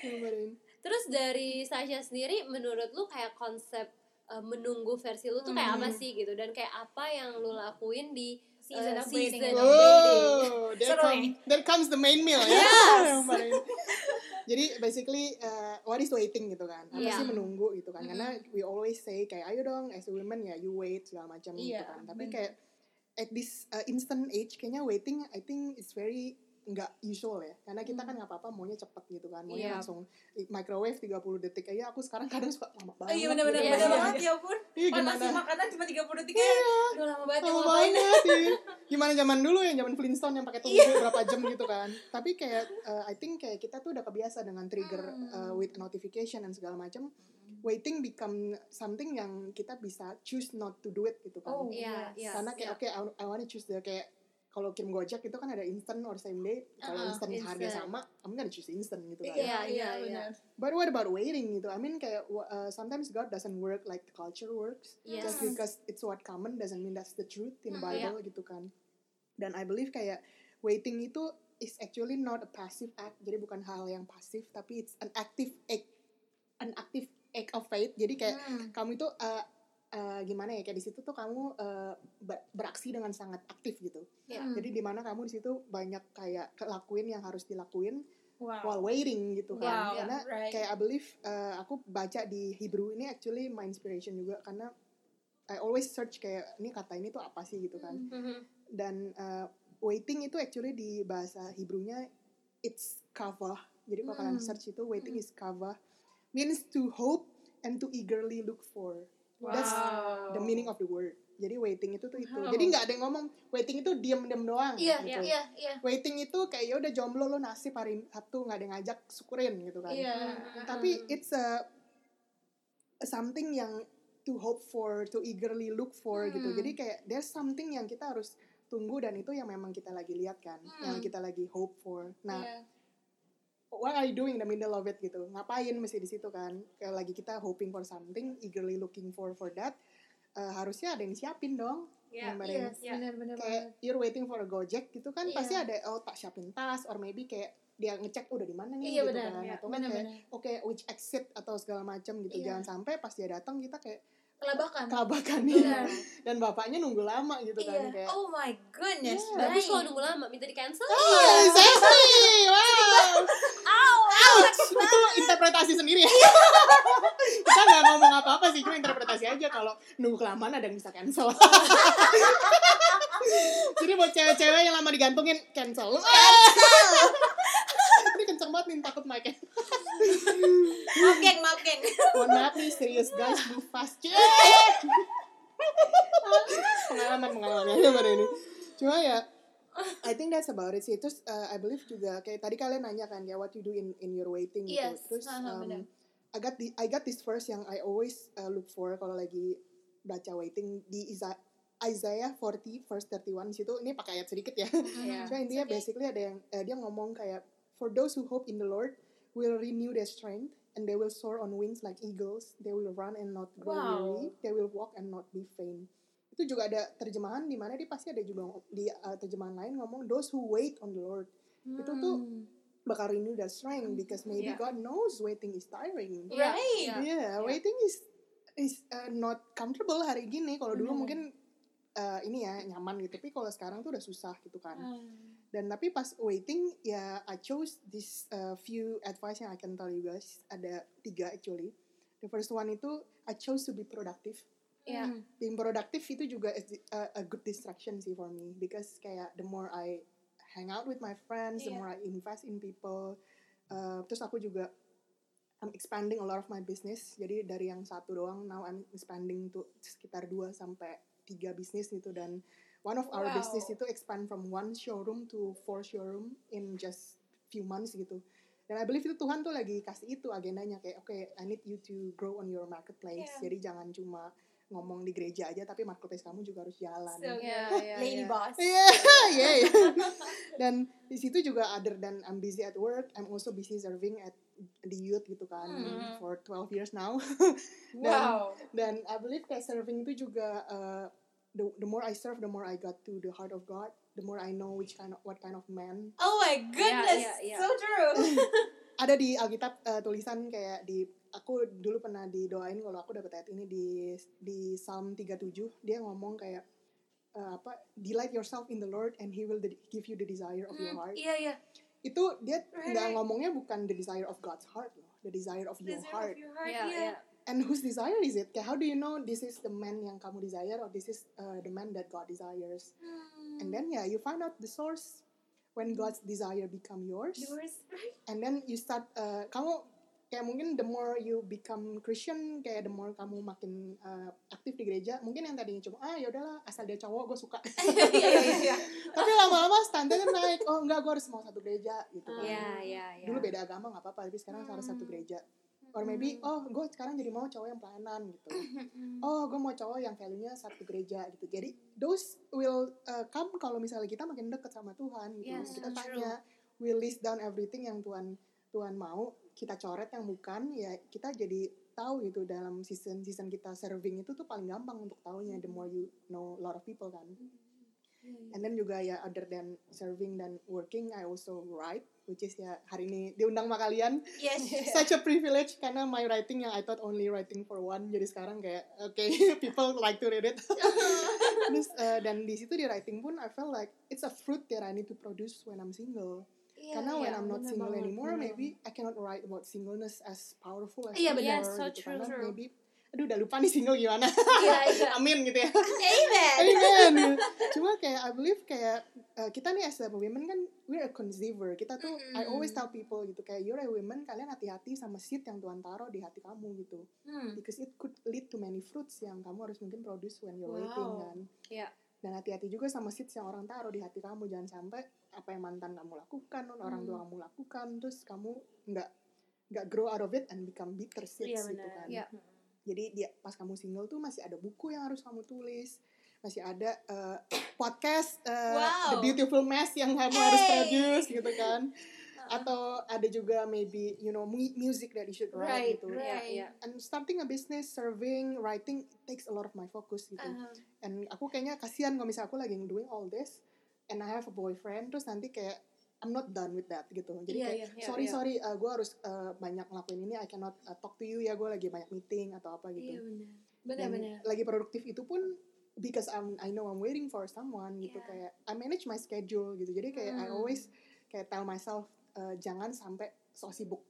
[SPEAKER 4] Yeah,
[SPEAKER 3] Terus dari Sasha sendiri, menurut lu kayak konsep uh, menunggu versi lu tuh kayak apa
[SPEAKER 4] Hmm.
[SPEAKER 3] sih gitu dan kayak apa yang lu lakuin di
[SPEAKER 2] Season
[SPEAKER 3] uh,
[SPEAKER 2] of waiting
[SPEAKER 3] season
[SPEAKER 2] waiting.
[SPEAKER 4] Oh, there, come,
[SPEAKER 2] nih.
[SPEAKER 4] there comes the main meal ya.
[SPEAKER 2] Yes. *laughs*
[SPEAKER 4] Jadi basically uh, what is waiting gitu kan? Apa
[SPEAKER 3] Iya.
[SPEAKER 4] sih menunggu gitu kan?
[SPEAKER 2] Mm-mm.
[SPEAKER 4] Karena we always say kayak ayo dong as a woman ya you wait segala macam gitu
[SPEAKER 2] Iya,
[SPEAKER 4] kan. Tapi
[SPEAKER 2] bener.
[SPEAKER 4] kayak at this uh, instant age kayaknya waiting I think it's very nggak usual ya karena kita kan nggak apa-apa maunya cepet gitu kan maunya
[SPEAKER 3] Iya.
[SPEAKER 4] langsung microwave 30 detik aja aku sekarang kadang suka lama banget
[SPEAKER 2] iya bener-bener
[SPEAKER 4] gitu.
[SPEAKER 3] Iya,
[SPEAKER 2] bener
[SPEAKER 3] iya.
[SPEAKER 2] banget ya ampun
[SPEAKER 4] Iya, gimana
[SPEAKER 2] makanan cuma 30 detik ya udah lama banget ya
[SPEAKER 4] Lama banget sih. *laughs* Gimana zaman dulu ya, zaman Flintstone yang pakai tunggu berapa jam gitu kan. Tapi kayak uh, I think kayak kita tuh udah kebiasa dengan trigger uh, with notification dan segala macam. Waiting become something yang kita bisa choose not to do it gitu kan.
[SPEAKER 2] Oh,
[SPEAKER 3] Iya,
[SPEAKER 2] yes.
[SPEAKER 3] iya.
[SPEAKER 4] Karena kayak oke I, I wanna choose the kayak kalau kirim Gojek itu kan ada instant or same day. Kalau
[SPEAKER 2] Uh-uh,
[SPEAKER 4] instant harga
[SPEAKER 3] instant.
[SPEAKER 4] sama, I'm gonna choose instant gitu kan.
[SPEAKER 3] Iya,
[SPEAKER 2] iya
[SPEAKER 3] iya,
[SPEAKER 2] bener
[SPEAKER 4] But what about waiting gitu? I mean kayak uh, sometimes God doesn't work like the culture works.
[SPEAKER 3] Yes.
[SPEAKER 4] Just because it's what common doesn't mean that's the truth in the Bible gitu kan. Dan I believe kayak waiting itu is actually not a passive act. Jadi bukan hal yang pasif tapi it's an active act. An active act of faith. Jadi kayak
[SPEAKER 2] Hmm.
[SPEAKER 4] kamu itu uh, uh, gimana ya kayak di situ tuh kamu uh, ber- beraksi dengan sangat aktif gitu.
[SPEAKER 3] Iya.
[SPEAKER 2] Hmm.
[SPEAKER 4] Jadi di mana kamu di situ banyak kayak kelakuin yang harus dilakuin
[SPEAKER 2] wow
[SPEAKER 4] while waiting gitu kan.
[SPEAKER 2] wow
[SPEAKER 4] Karena
[SPEAKER 2] right
[SPEAKER 4] kayak I believe uh, aku baca di Hebrew ini actually my inspiration juga karena I always search kayak ini kata ini tuh apa sih gitu kan
[SPEAKER 3] Mhm.
[SPEAKER 4] dan uh, waiting itu actually di bahasa Hebrew-nya it's kava jadi kalau kalian
[SPEAKER 2] Hmm.
[SPEAKER 4] search itu waiting is kava means to hope and to eagerly look for that's
[SPEAKER 2] Wow.
[SPEAKER 4] the meaning of the word jadi waiting itu tuh itu
[SPEAKER 2] Wow.
[SPEAKER 4] jadi nggak ada yang ngomong waiting itu diem-diem doang
[SPEAKER 2] iya
[SPEAKER 4] gitu.
[SPEAKER 2] iya iya
[SPEAKER 4] waiting itu kayak ya udah jomblo lo nasib hari Sabtu nggak ada yang ngajak syukurin gitu kan
[SPEAKER 2] iya
[SPEAKER 4] tapi it's a, a something yang to hope for, to eagerly look for gitu.
[SPEAKER 2] Hmm.
[SPEAKER 4] Jadi kayak there's something yang kita harus tunggu dan itu yang memang kita lagi lihat kan, yang
[SPEAKER 2] Hmm.
[SPEAKER 4] kita lagi hope for. Nah,
[SPEAKER 2] Iya.
[SPEAKER 4] What are you doing in the middle of it gitu? Ngapain mesti di situ kan? Kayak lagi kita hoping for something, eagerly looking for for that. eh, harusnya ada yang siapin dong.
[SPEAKER 3] Iya.
[SPEAKER 4] Yang bareng.
[SPEAKER 2] Yes, benar-benar
[SPEAKER 4] kayak you're waiting for a Gojek gitu kan
[SPEAKER 2] Iya.
[SPEAKER 4] pasti ada oh tak siapin tas or maybe kayak dia ngecek udah di mana nih
[SPEAKER 2] Iya,
[SPEAKER 4] gitu
[SPEAKER 2] benar.
[SPEAKER 4] kan
[SPEAKER 3] Iya,
[SPEAKER 4] atau kan kayak oke which exit atau segala macam gitu
[SPEAKER 2] Iya.
[SPEAKER 4] jangan sampai pas dia datang kita kayak
[SPEAKER 2] kelabakan.
[SPEAKER 4] Kelabakan nih
[SPEAKER 2] Benar.
[SPEAKER 4] dan bapaknya nunggu lama gitu kan
[SPEAKER 2] iya.
[SPEAKER 4] kayak
[SPEAKER 2] oh my goodness.
[SPEAKER 4] Iya.
[SPEAKER 3] Bagus kalau nunggu lama, minta di cancel.
[SPEAKER 4] oh exactly wow ouch. Itu interpretasi sendiri ya? *laughs* Kita nggak ngomong apa-apa sih cuma interpretasi aja. Kalau nunggu kelamaan ada yang bisa cancel. *laughs* Jadi buat cewek-cewek yang lama digantungin cancel. Ini nih takut mic
[SPEAKER 2] maaf geng maaf geng
[SPEAKER 4] mohon maaf nih serius guys move fast. Pengalaman pengalaman ya pada ini. Cuma ya I think that's about it sih. Terus uh, I believe juga kayak tadi kalian nanya kan ya what you do in in your waiting
[SPEAKER 2] Yes,
[SPEAKER 4] gitu terus
[SPEAKER 2] haha,
[SPEAKER 4] um. I got the I got this verse yang I always uh, look for kalau lagi baca waiting di Isa- Isaiah 40 verse 31 situ ini pakai ayat sedikit ya.
[SPEAKER 3] Iya.
[SPEAKER 4] Cuma intinya
[SPEAKER 2] okay.
[SPEAKER 4] basically ada yang eh, dia ngomong kayak for those who hope in the Lord will renew their strength and they will soar on wings like eagles. They will run and not grow
[SPEAKER 2] Wow.
[SPEAKER 4] weary. They will walk and not be faint. Itu juga ada terjemahan di mana dia pasti ada juga di uh, terjemahan lain ngomong those who wait on the Lord Itu tuh
[SPEAKER 2] Hmm.
[SPEAKER 4] bakal renew their strength because maybe
[SPEAKER 3] Yeah.
[SPEAKER 4] God knows waiting is tiring.
[SPEAKER 2] Right
[SPEAKER 3] iya.
[SPEAKER 4] Yeah, waiting is is uh, not comfortable hari gini. Kalau dulu mungkin uh, ini ya nyaman gitu, tapi kalau sekarang tuh udah susah gitu kan
[SPEAKER 2] Hmm.
[SPEAKER 4] Dan tapi pas waiting ya I chose this uh, few advice yang I can tell you guys. Ada tiga actually. The first one itu I chose to be productive.
[SPEAKER 3] Iya.
[SPEAKER 2] Hmm.
[SPEAKER 4] being productive itu juga is di- a, a good distraction sih for me. Because kayak the more I hang out with my friends the
[SPEAKER 2] Iya.
[SPEAKER 4] more I invest in people. Uh, terus aku juga I'm expanding a lot of my business. Jadi dari yang satu doang now I'm expanding to sekitar 2 sampai tiga bisnis gitu. Dan one of our
[SPEAKER 2] Wow.
[SPEAKER 4] business itu expand from one showroom to four showroom in just few months gitu dan I believe itu Tuhan tuh lagi kasih itu agendanya kayak oke I need you to grow on your marketplace
[SPEAKER 2] Yeah.
[SPEAKER 4] jadi jangan cuma ngomong di gereja aja tapi marketplace kamu juga harus jalan
[SPEAKER 2] So
[SPEAKER 3] Iya, iya,
[SPEAKER 2] lady
[SPEAKER 3] iya.
[SPEAKER 2] boss
[SPEAKER 4] Iya, *laughs* iya, iya. *laughs* Dan di situ juga other than I'm busy at work, I'm also busy serving at the youth gitu kan
[SPEAKER 2] Hmm.
[SPEAKER 4] for 12 years now. *laughs*
[SPEAKER 2] wow
[SPEAKER 4] Dan I believe kayak serving itu juga uh, the the more I serve, the more I got to the heart of God, the more I know which kind of what kind of man.
[SPEAKER 2] oh my goodness
[SPEAKER 3] iya, iya.
[SPEAKER 2] so true *laughs*
[SPEAKER 4] ada di Alkitab eh, tulisan kayak di aku dulu pernah didoain kalau aku dapet ayat ini di di Psalm 37 dia ngomong kayak eh, apa delight yourself in the Lord and he will give you the desire of your
[SPEAKER 2] Hmm,
[SPEAKER 4] heart
[SPEAKER 2] Iya iya.
[SPEAKER 4] itu dia
[SPEAKER 2] Right,
[SPEAKER 4] nggak
[SPEAKER 2] right.
[SPEAKER 4] ngomongnya bukan the desire of God's heart loh the desire of your
[SPEAKER 2] Desire
[SPEAKER 4] heart
[SPEAKER 2] of your heart.
[SPEAKER 3] Iya,
[SPEAKER 2] Iya.
[SPEAKER 3] iya.
[SPEAKER 4] And whose desire is it kayak how do you know this is the man yang kamu desire or this is uh, the man that God desires
[SPEAKER 2] Hmm.
[SPEAKER 4] and then yeah you find out the source when God's desire become yours
[SPEAKER 2] yours. Right.
[SPEAKER 4] and then you start uh, kamu kayak mungkin the more you become Christian kayak the more kamu makin uh, aktif di gereja mungkin yang tadinya cuma ah ya udahlah asal dia cowok gue suka *laughs*
[SPEAKER 2] Iya iya iya,
[SPEAKER 4] tapi lama-lama standarnya naik oh enggak gue harus mau satu gereja gitu kan
[SPEAKER 3] Iya, iya, iya.
[SPEAKER 4] dulu beda agama nggak apa-apa tapi sekarang harus satu
[SPEAKER 2] Hmm.
[SPEAKER 4] gereja or maybe oh gue sekarang jadi mau cowok yang pelayanan gitu. Oh gue mau cowok yang value-nya satu gereja gitu. Jadi those will uh, come kalau misalnya kita makin deket sama Tuhan gitu.
[SPEAKER 2] Yes,
[SPEAKER 4] kita
[SPEAKER 2] true.
[SPEAKER 4] tanya we list down everything yang Tuhan Tuhan mau kita coret yang bukan ya kita jadi tahu gitu dalam season season kita serving itu tuh paling gampang untuk tahunya the more you know a lot of people kan. And then juga ya other than serving dan working I also write which is ya hari ini diundang sama kalian
[SPEAKER 2] Yes. *laughs*
[SPEAKER 4] such a privilege karena my writing yang I thought only writing for one jadi sekarang kayak oke *laughs* people like to read it *laughs* Terus, eh, dan di situ di writing pun I felt like it's a fruit that I need to produce when I'm single
[SPEAKER 2] Iya,
[SPEAKER 4] karena when
[SPEAKER 3] iya,
[SPEAKER 4] I'm not single
[SPEAKER 3] banget,
[SPEAKER 4] anymore
[SPEAKER 3] bener
[SPEAKER 4] maybe I cannot write about singleness as powerful as
[SPEAKER 2] Iya,
[SPEAKER 4] before
[SPEAKER 2] benar.
[SPEAKER 3] so
[SPEAKER 4] gitu
[SPEAKER 3] true,
[SPEAKER 4] karena
[SPEAKER 3] true.
[SPEAKER 4] maybe aduh udah lupa nih single gimana
[SPEAKER 2] Iya iya. *laughs*
[SPEAKER 4] amin gitu ya
[SPEAKER 2] Amen.
[SPEAKER 4] Amen. Cuma kayak I believe kayak uh, kita nih as a women kan we're a conceiver. Kita tuh I
[SPEAKER 2] Mm-mm.
[SPEAKER 4] always tell people gitu kayak you're a woman kalian hati-hati sama seed yang Tuhan taruh di hati kamu gitu.
[SPEAKER 2] Hmm.
[SPEAKER 4] Because it could lead to many fruits yang kamu harus mungkin produce when you're waiting
[SPEAKER 2] Wow.
[SPEAKER 4] kan.
[SPEAKER 3] Iya.
[SPEAKER 4] Dan hati-hati juga sama seeds yang orang taruh di hati kamu jangan sampai apa yang mantan kamu lakukan, orang tua
[SPEAKER 2] Hmm.
[SPEAKER 4] kamu lakukan terus kamu nggak nggak grow out of it and become bitter seeds
[SPEAKER 2] Iya,
[SPEAKER 4] gitu kan
[SPEAKER 3] Iya.
[SPEAKER 4] Jadi dia pas kamu single tuh masih ada buku yang harus kamu tulis masih ada eh, *coughs* podcast eh,
[SPEAKER 2] Wow.
[SPEAKER 4] The Beautiful Mess yang kamu harus
[SPEAKER 2] Hey.
[SPEAKER 4] produce gitu kan atau ada juga maybe you know mu- music that you should
[SPEAKER 2] Right,
[SPEAKER 4] write gitu
[SPEAKER 3] Iya,
[SPEAKER 2] right.
[SPEAKER 3] iya.
[SPEAKER 4] and starting a business serving writing takes a lot of my focus gitu
[SPEAKER 2] Uh-huh.
[SPEAKER 4] and aku kayaknya kasihan kalau misalnya aku lagi doing all this and I have a boyfriend terus nanti kayak I'm not done with that gitu jadi
[SPEAKER 2] Iya,
[SPEAKER 4] kayak
[SPEAKER 2] iya,
[SPEAKER 3] iya,
[SPEAKER 4] sorry
[SPEAKER 3] iya.
[SPEAKER 4] sorry gue harus uh, banyak ngelakuin ini I cannot uh, talk to you ya gue lagi banyak meeting atau apa gitu
[SPEAKER 2] Iya benar. Benar-benar.
[SPEAKER 4] lagi produktif itu pun because I'm I know I'm waiting for someone gitu
[SPEAKER 2] Yeah.
[SPEAKER 4] kayak I manage my schedule gitu jadi kayak I
[SPEAKER 2] Hmm.
[SPEAKER 4] always kayak tell myself uh, jangan sampai so sibuk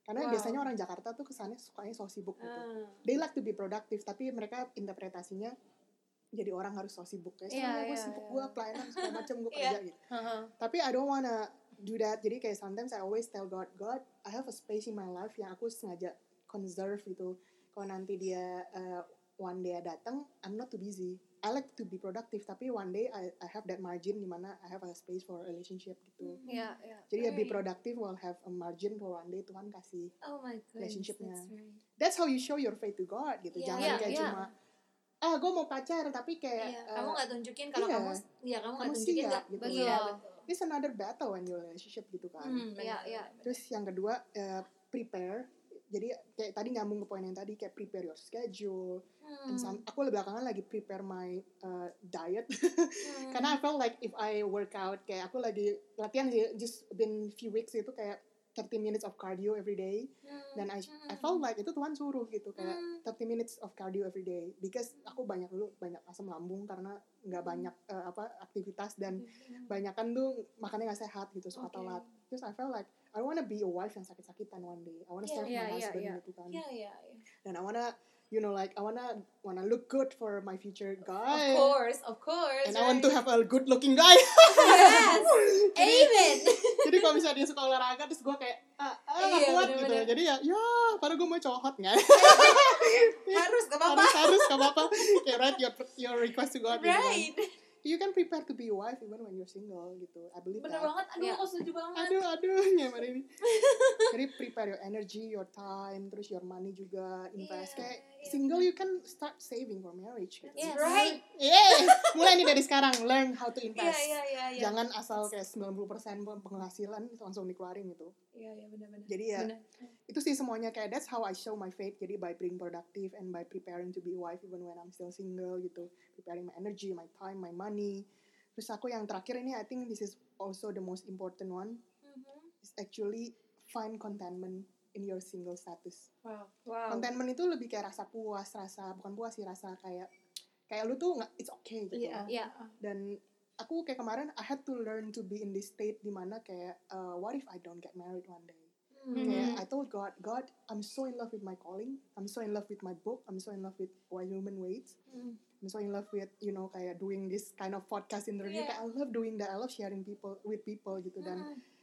[SPEAKER 4] karena
[SPEAKER 2] Wow.
[SPEAKER 4] biasanya orang Jakarta tuh kesannya sukanya so sibuk gitu
[SPEAKER 3] Ah.
[SPEAKER 4] they like to be productive tapi mereka interpretasinya jadi orang harus so sibuk kayak
[SPEAKER 3] Iya,
[SPEAKER 4] yeah, gue
[SPEAKER 3] iya,
[SPEAKER 4] sibuk
[SPEAKER 3] iya.
[SPEAKER 4] gue pelayanan segala *laughs* macam gue
[SPEAKER 2] Iya.
[SPEAKER 4] kerja gitu
[SPEAKER 3] Haha.
[SPEAKER 4] tapi I don't wanna do that jadi kayak sometimes I always tell God God I have a space in my life yang aku sengaja conserve gitu kalau nanti dia uh, one day datang I'm not too busy I like to be productive tapi one day I, I have that margin di mana I have a space for a relationship gitu
[SPEAKER 3] Iya, iya.
[SPEAKER 4] jadi ya be productive will have a margin for one day Tuhan kasih
[SPEAKER 2] Oh my god.
[SPEAKER 4] Relationship-nya.
[SPEAKER 2] That's
[SPEAKER 4] that's how you show your faith to God gitu
[SPEAKER 2] Iya,
[SPEAKER 4] jangan
[SPEAKER 3] iya,
[SPEAKER 4] kayak
[SPEAKER 3] iya.
[SPEAKER 4] cuma ah gue mau pacar tapi kayak
[SPEAKER 2] Iya,
[SPEAKER 4] uh,
[SPEAKER 2] kamu nggak tunjukin kalau
[SPEAKER 4] iya.
[SPEAKER 2] kamu ya kamu nggak tunjukin
[SPEAKER 4] siap,
[SPEAKER 2] nggak
[SPEAKER 4] gitu.
[SPEAKER 2] Iya,
[SPEAKER 3] Betul.
[SPEAKER 4] it's another battle when you're in relationship gitu kan
[SPEAKER 2] Hmm,
[SPEAKER 3] Iya, iya.
[SPEAKER 4] Terus yang kedua eh, prepare. Jadi kayak tadi nyambung ke poin yang tadi kayak prepare your schedule.
[SPEAKER 2] Hmm,
[SPEAKER 4] some- aku belakangan lagi prepare my uh, diet *laughs*
[SPEAKER 2] hmm.
[SPEAKER 4] karena I felt like if I work out kayak aku lagi latihan sih just been few weeks itu kayak 30 minutes of cardio every day
[SPEAKER 2] Hmm,
[SPEAKER 4] dan I,
[SPEAKER 2] hmm,
[SPEAKER 4] I felt like itu Tuhan suruh gitu kayak
[SPEAKER 2] Hmm.
[SPEAKER 4] 30 minutes of cardio every day because aku banyak dulu banyak asam lambung karena nggak
[SPEAKER 2] Hmm.
[SPEAKER 4] banyak eh, apa aktivitas dan
[SPEAKER 2] hmm.
[SPEAKER 4] banyak kan tuh makannya nggak sehat gitu suka
[SPEAKER 2] Oke.
[SPEAKER 4] telat terus I felt like I wanna be a wife yang sakit-sakitan one day I wanna
[SPEAKER 2] Iya,
[SPEAKER 4] serve
[SPEAKER 3] iya,
[SPEAKER 4] my husband
[SPEAKER 3] iya.
[SPEAKER 4] gitu kan
[SPEAKER 2] Iya, iya, iya.
[SPEAKER 4] dan I wanna you know like I wanna wanna look good for my future
[SPEAKER 2] Of
[SPEAKER 4] guy
[SPEAKER 2] course, of course.
[SPEAKER 4] and I want to
[SPEAKER 2] right.
[SPEAKER 4] have a good looking guy *laughs*
[SPEAKER 2] Yes. Amen. *laughs*
[SPEAKER 4] jadi kalau misalnya dia suka olahraga terus gue kayak ah, ah
[SPEAKER 2] Iya,
[SPEAKER 4] kuat
[SPEAKER 2] bener-bener.
[SPEAKER 4] gitu jadi ya ya padahal gue mau cowok *laughs* hot nggak
[SPEAKER 2] Harus gak apa-apa.
[SPEAKER 4] harus harus gak apa-apa kayak write your your request to God gitu kan.
[SPEAKER 2] Right.
[SPEAKER 4] you can prepare to be a wife even when you're single gitu I believe
[SPEAKER 2] Bener
[SPEAKER 4] that
[SPEAKER 2] banget. Aduh,
[SPEAKER 3] Iya.
[SPEAKER 2] aku setuju banget.
[SPEAKER 4] aduh aduh nyamar ini jadi prepare your energy your time terus your money juga invest
[SPEAKER 2] Iya,
[SPEAKER 4] kayak. Single you can start saving for marriage gitu.
[SPEAKER 2] Yes. Right.
[SPEAKER 4] yeah *laughs* mulai nih dari sekarang learn how to
[SPEAKER 2] Iya,
[SPEAKER 4] invest
[SPEAKER 2] iya, iya, iya.
[SPEAKER 4] jangan asal kayak 90% penghasilan langsung dikeluarin gitu
[SPEAKER 2] Iya, iya, benar-benar.
[SPEAKER 4] jadi ya
[SPEAKER 2] Benar.
[SPEAKER 4] itu sih semuanya kayak that's how I show my faith jadi by being productive and by preparing to be a wife even when I'm still single gitu preparing my energy my time my money terus aku yang terakhir ini I think this is also the most important one
[SPEAKER 2] Mhm.
[SPEAKER 4] is actually find contentment in your single status.
[SPEAKER 2] Wow. Wow.
[SPEAKER 4] Contentment itu lebih kayak rasa puas, rasa bukan puas sih, rasa kayak kayak lu tuh nggak it's okay gitu.
[SPEAKER 2] Iya.
[SPEAKER 3] Iya.
[SPEAKER 4] Dan aku kayak kemarin I had to learn to be in this state di mana kayak uh, what if I don't get married one day?
[SPEAKER 2] Hmm.
[SPEAKER 4] Kayak I told God, God, I'm so in love with my calling. I'm so in love with my book. I'm so in love with Why Human Waits.
[SPEAKER 2] Hmm.
[SPEAKER 4] I'm so in love with you know kayak doing this kind of podcast interview.
[SPEAKER 2] Yeah.
[SPEAKER 4] Kayak I love doing that. I love sharing people with people gitu. Dan
[SPEAKER 2] Hmm.